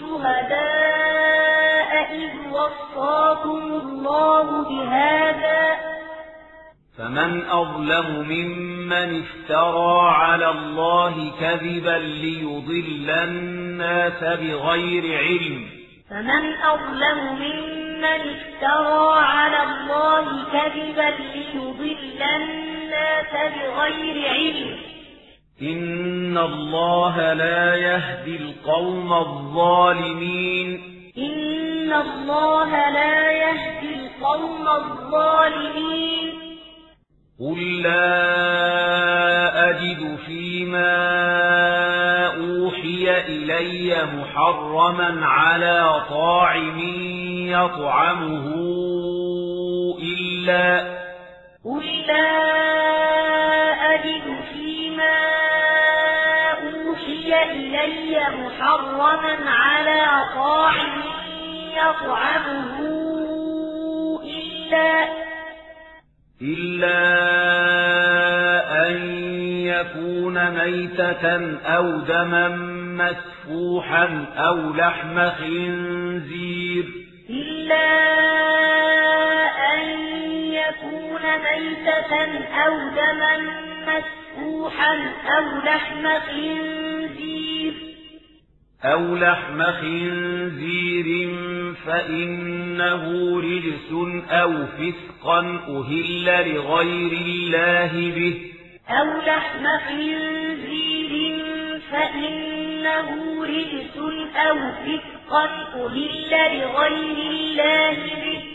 شهداء إذ وصاكم الله بهذا. فمن أظلم ممن افترى على الله كذبا ليضل الناس بغير علم. فمن أظلم ممن افترى على الله كذبا ليضل الناس بغير علم. إن الله لا يهدي القوم الظالمين إن الله لا يهدي القوم الظالمين قل لا أجد فيما أوحي إلي محرما على طاعم يطعمه إلا قل لا إلي محرما على طاعم يطعمه إلا إلا أن يكون ميتة أو دما مسفوحا أو لحم خنزير. إلا أن يكون ميتة أو دما مسفوحا أو لحم خنزير. أو لحم خنزير فإنه رجس أو فسقا أهل لغير الله به. أو لحم خنزير فإنه رجس أو فسقا أهل لغير الله به.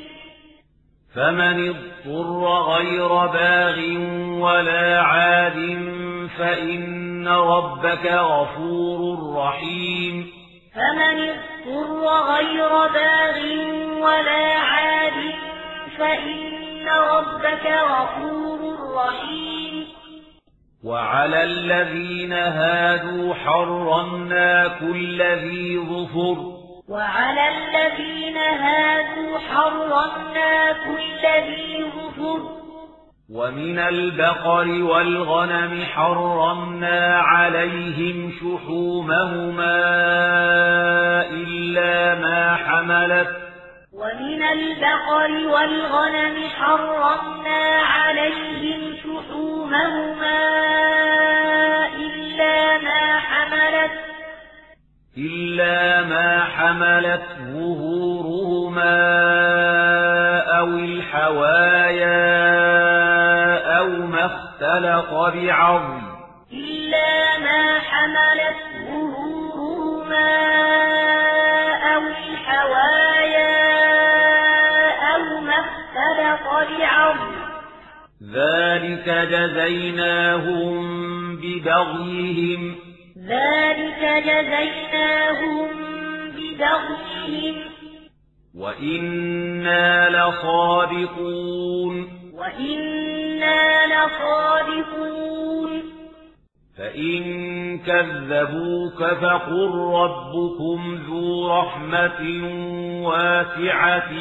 فمن اضطر غير باغ ولا عاد فإن ربك غفور رحيم. فمن اضطر غير باغ ولا عاد فإن ربك غفور رحيم. وعلى الذين هادوا حرمنا كل ذي ظفر وعلى الذين هادوا حرمنا كل ذي ظفر. ومن البقر والغنم حرمنا عليهم شحومهما إلا ما حملت. ومن البقر والغنم حرمنا عليهم شحومهما حملت ظهورهما أو الحوايا اختلط بعظم. إلا ما حملت ظهورهما أو الحوايا أو ما اختلط بعظم. ذلك جزيناهم ببغيهم. ذلك جزيناهم ببغيهم. وإنا لصادقون وإنا لصادقون فإن كذبوك فقل ربكم ذو رحمة واسعة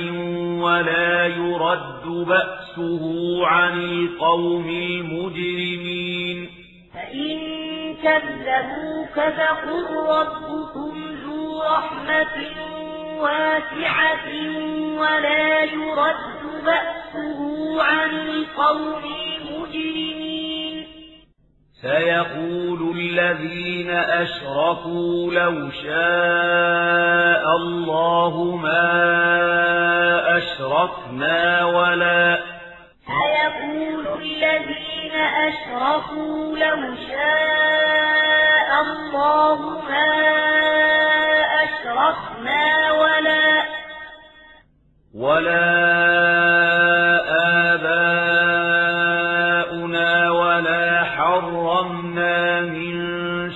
ولا يرد بأسه عن القوم المجرمين فإن كذبوك فقل ربكم ذو رحمة واسعة ولا يرد بأسه عن القوم المجرمين. سيقول الذين أشركوا لو شاء الله ما أشركنا ولا سيقول الذين أشركوا لو شاء الله ما أشركنا ولا ولا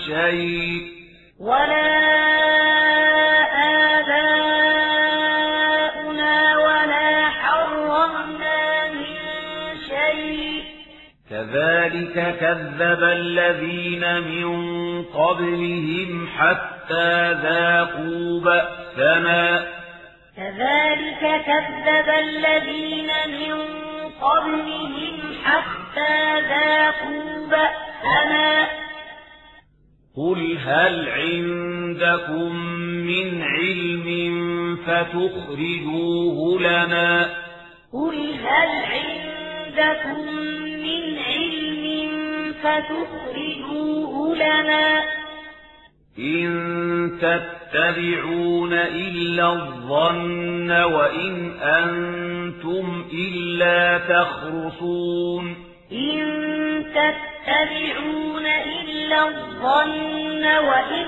شيء. ولا آباؤنا ولا حرمنا من شيء. كذلك كذب الذين من قبلهم حتى ذاقوا بأسنا كذلك كذب الذين من قبلهم حتى ذاقوا بأسنا. قل هل عندكم من علم فتخرجوه لنا؟ قل هل عندكم من علم فتخرجوه لنا؟ إن تتبعون إلا الظن وإن أنتم إلا تخرصون. إن تتبعون إلا الظن وإن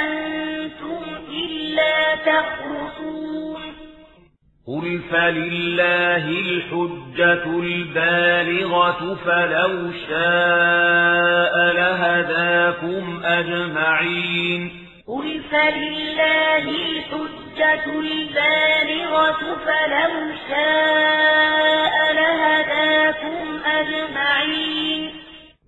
أنتم إلا تخرصون. قل فلله الحجة البالغة فلو شاء لهداكم أجمعين قل فلله الحجة البالغة فلو شاء لهداكم أجمعين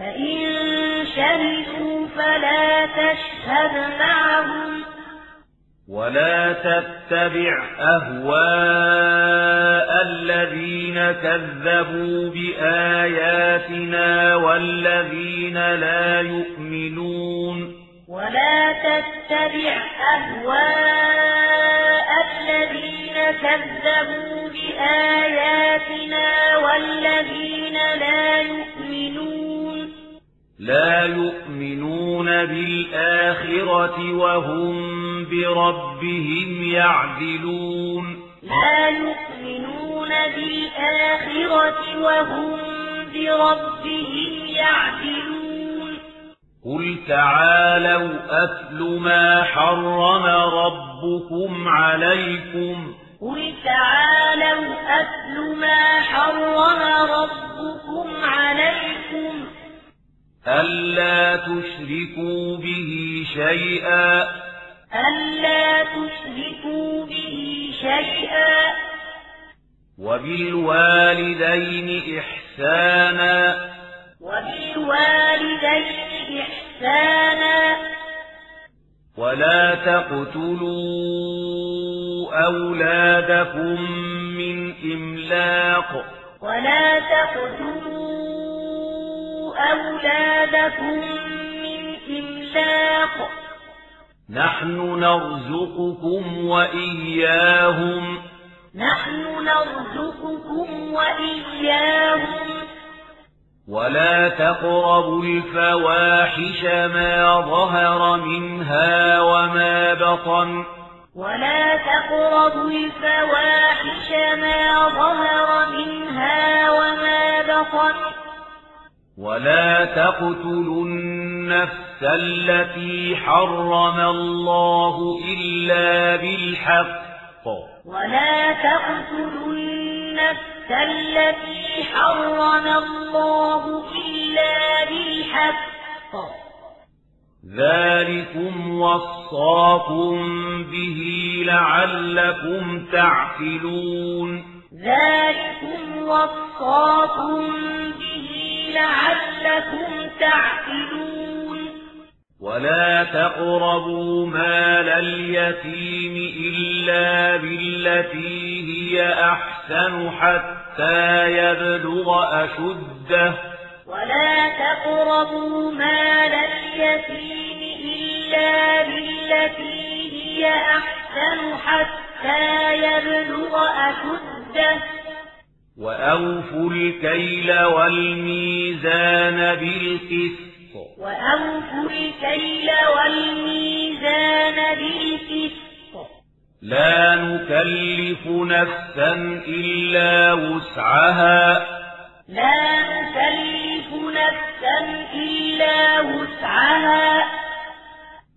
فإن شهدوا فلا تشهد معهم ولا تتبع أهواء الذين كذبوا بآياتنا والذين لا يؤمنون ولا تتبع أهواء الذين كذبوا بآياتنا والذين لا يؤمنون لا يؤمنون بالآخرة وهم بربهم يعدلون. لا يؤمنون بالآخرة وهم بربهم يعدلون. قل تعالوا أتل ما حرم ربكم عليكم. قل تعالوا أتل ما حرم ربكم عليكم. ألا تشركوا به شيئا. ألا تشركوا به شيئا. وبالوالدين إحسانا. وبالوالدين إحسانا. ولا تقتلوا أولادكم من إملاق. ولا تقتلوا أولادكم من إملاق. نحن نرزقكم وإياهم. نحن نرزقكم وإياهم. ولا تقربوا الفواحش ما ظهر منها وما بطن. ولا تقربوا الفواحش ما ظهر منها وما بطن. ولا تقتلوا النفس التي حرم الله إلا بالحق. ولا تقتلوا النفس التي حرم الله إلا بالحق. ذلكم وصاكم به لعلكم تعقلون. ذلكم وصاكم به لعلكم تعقلون. ولا تقربوا مال اليتيم إلا بالتي هي أحسن حتى يبلغ أشده. ولا تقربوا مال اليتيم إلا بالتي هي أحسن حتى يبلغ أشده. وأوفوا الكيل والميزان بالقسط. وأوفوا الكيل والميزان بالقسط. لا نكلف نفسا إلا وسعها. لا نكلف نفسا إلا وسعها.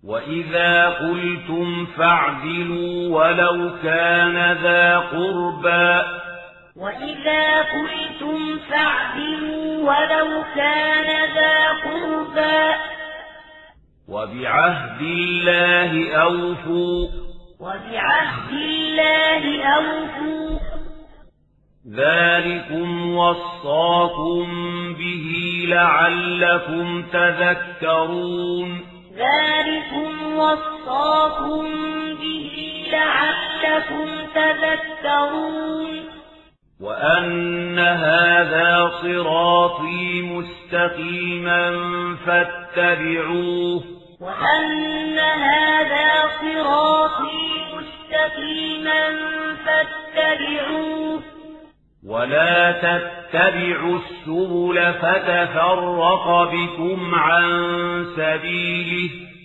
وإذا قلتم فاعدلوا ولو كان ذا قربى. وإذا قلتم فاعدلوا ولو كان ذا قربى وبعهد الله أوفوا وبعهد الله أوفوا ذلكم وصاكم به لعلكم تذكرون ذلكم وصاكم به لعلكم تذكرون وأن هذا صراطي مستقيما فاتبعوه وأن هذا صراطي مستقيما فاتبعوه ولا تتبعوا السبل فتفرق بكم عن سبيله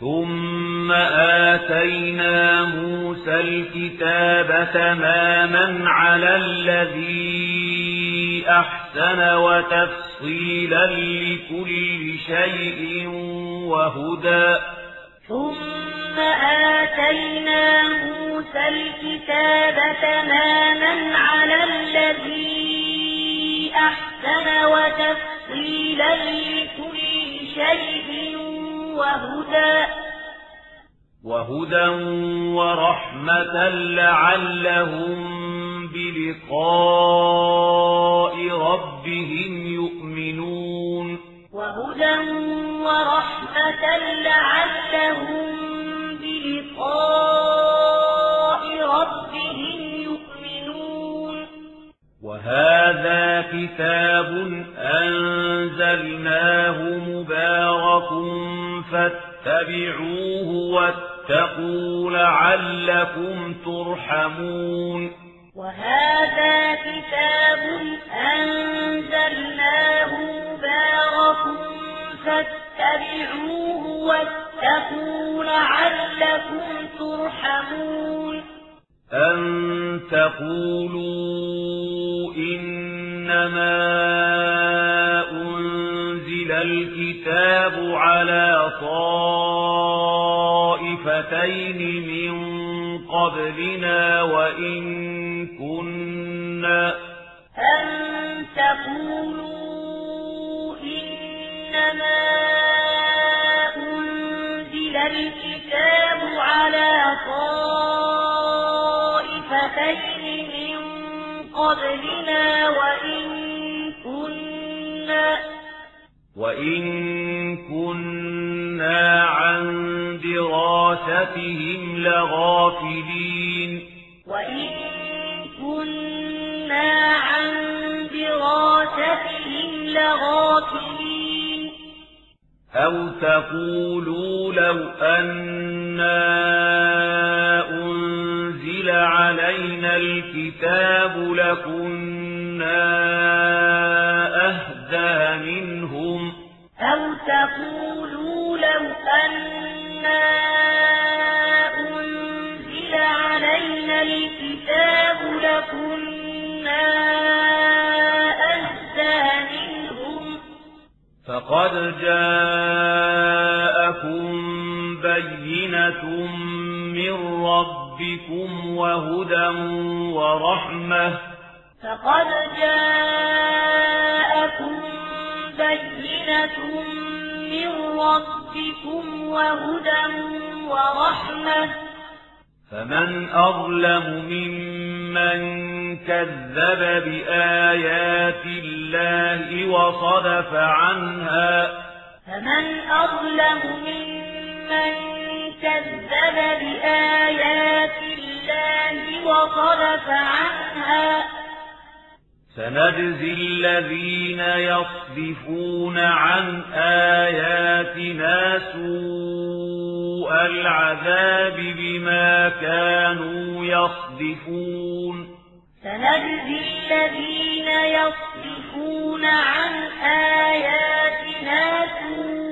ثم آتينا موسى الكتاب تماما على الذي أحسن وتفصيلا لكل شيء وهدى ثم آتينا موسى الكتاب تماما على الذي أحسن وتفصيلا لكل شيء وهدى. وهدى ورحمة لعلهم بلقاء ربهم يؤمنون. وهدى ورحمة لعلهم بلقاء وهذا كتاب أنزلناه مبارك فاتبعوه واتقوا لعلكم ترحمون. وهذا كتاب أنزلناه مبارك فاتبعوه واتقوا لعلكم ترحمون. أن تقولوا إنما أنزل الكتاب على طائفتين من قبلنا وإن كنا أن تقولوا إنما أنزل الكتاب على قبلنا وإن كنا وإن كنا عن دراستهم لغافلين. وإن كنا عن دراستهم لغافلين. أو تقولوا لو أنا أنزل علينا الكتاب لكنا أهدى منهم أو تقولوا لو أنا أنزل علينا الكتاب لكنا أهدى منهم فقد جاءكم بينة من ربكم وهدى ورحمة. فقد جاءكم بينة من ربكم وهدى ورحمة. فمن أظلم ممن كذب بآيات الله وصدف عنها. فمن أظلم ممن كذب بآيات الله وصدف عنها. سنجزي الذين يصدفون عن آياتنا سوء العذاب بما كانوا يصدفون. سنجزي الذين يصدفون عن آياتنا سوء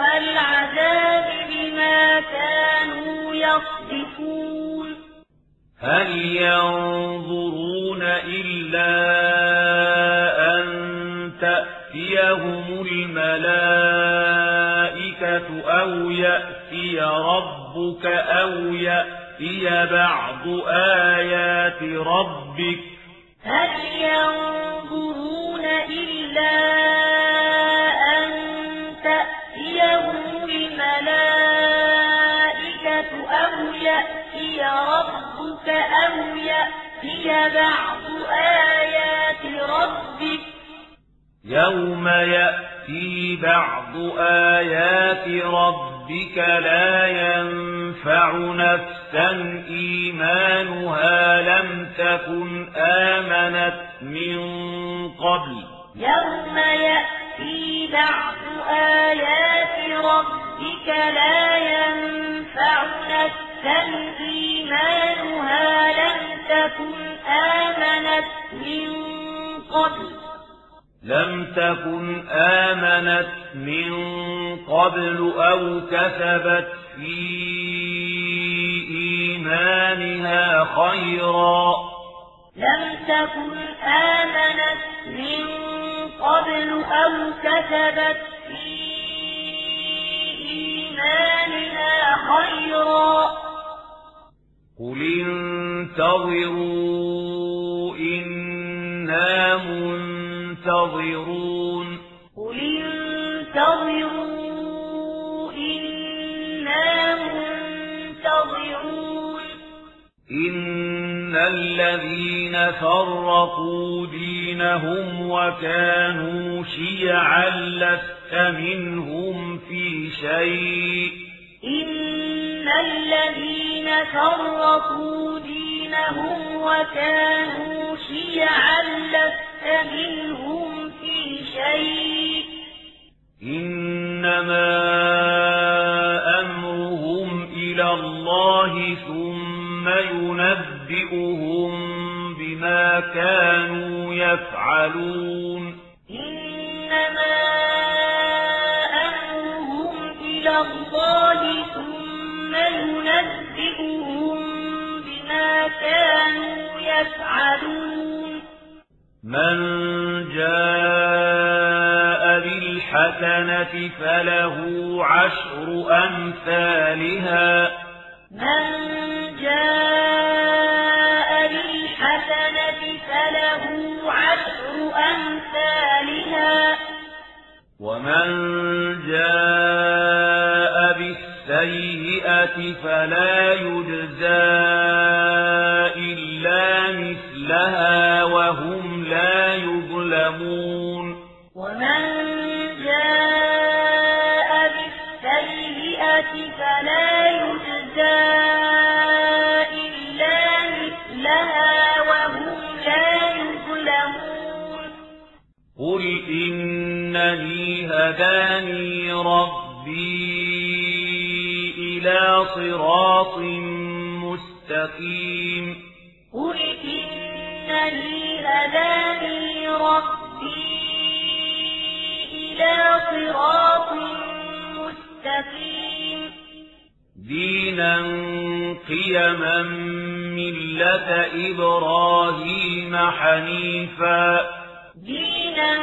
العذاب بما كانوا يصدفون هل ينظرون إلا أن تأتيهم الملائكة أو يأتي ربك أو يأتي بعض آيات ربك؟ هل ينظرون إلا أن تأتيهم الملائكة أو يأتي ربك أو يأتي بعض آيات ربك يوم يأتي بعض آيات ربك لا ينفع نفسا إيمانها لم تكن آمنت من قبل يوم يأتي بعض آيات ربك لا ينفع نفسا إيمانها لم تكن آمنت من قبل؟ لم تكن آمنت من قبل أو كسبت في إيمانها خيرا. لم تكن آمنت من قبل أو كسبت في إيمانها خيرا. قل انتظروا إنا انتظرون قل انتظروا إنا منتظرون. إن الذين فرقوا دينهم وكانوا شيعا لست منهم في شيء. إن الذين فرقوا دينهم وكانوا شيعا لست منهم في شيء. إنما أمرهم إلى الله ثم ينبئهم بما كانوا يفعلون. إنما أمرهم إلى الله ثم ينبئهم بما كانوا يفعلون. من جاء بالحسنة فله عشر أمثالها. من ومن جاء بالسيئة فلا يجزى إلا مثلها وهم هداني ربي إلى صراط مستقيم قل إنني هداني ربي إلى صراط مستقيم دينا قيما ملة إبراهيم حنيفا دينا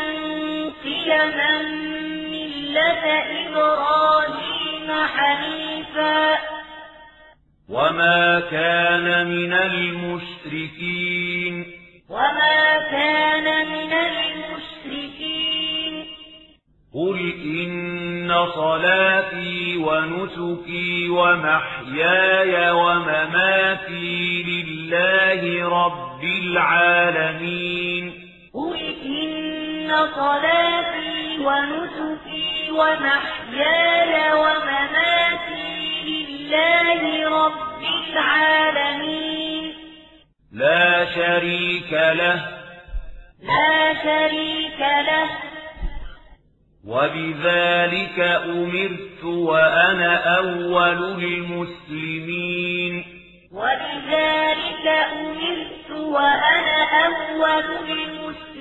قيما ملة إبراهيم حنيفا. وما كان من المشركين. وما كان من المشركين. قل إن صلاتي ونسكي ومحياي ومماتي لله رب العالمين. قل إن صلاتي ونسكي ومحياي ومماتي لله رب العالمين. لا شريك له. لا شريك له. وبذلك أمرت وأنا أول المسلمين. وبذلك أمرت وأنا أول المسلمين.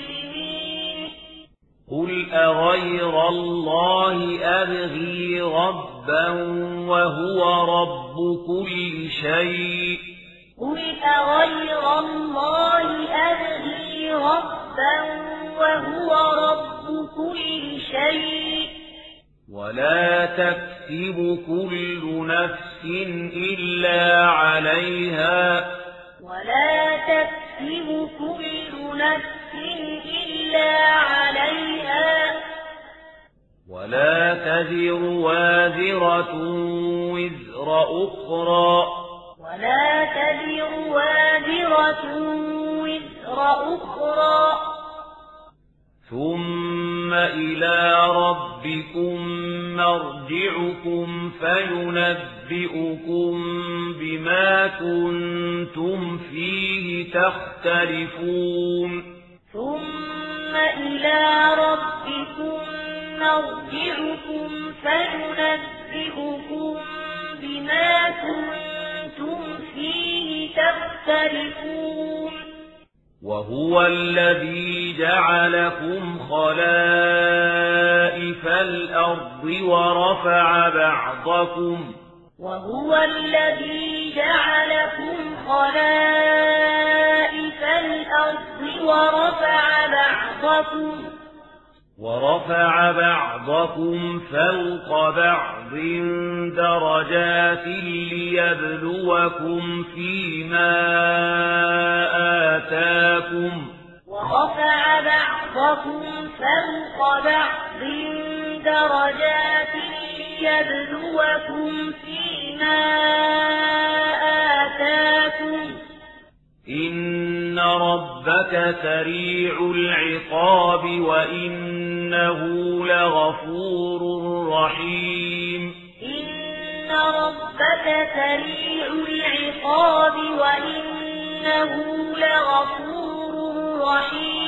قل أغير الله أبغي ربا وهو رب كل شيء قل أغير الله أبغي ربا وهو رب كل شيء ولا تكسب كل نفس إلا عليها ولا تكسب كل نفس إلا عليها ولا تزر وازرة وزر أخرى ولا تزر وازرة وزر أخرى ثم إلى ربكم مرجعكم فينبئكم بما كنتم فيه تختلفون ثم إلى ربكم مرجعكم فينبئكم بما كنتم فيه تختلفون. وهو الذي جعلكم خلائف الأرض ورفع بعضكم وهو الذي جعلكم خلائف الأرض ورفع بعضكم ورفع بعضكم فوق بعض درجات ليبلوكم فيما آتاكم ورفع بعضكم فوق بعض درجات ليبلوكم فيما آتاكم. إن ربك سريع العقاب وإنه لغفور رحيم. إن ربك سريع العقاب وإنه لغفور رحيم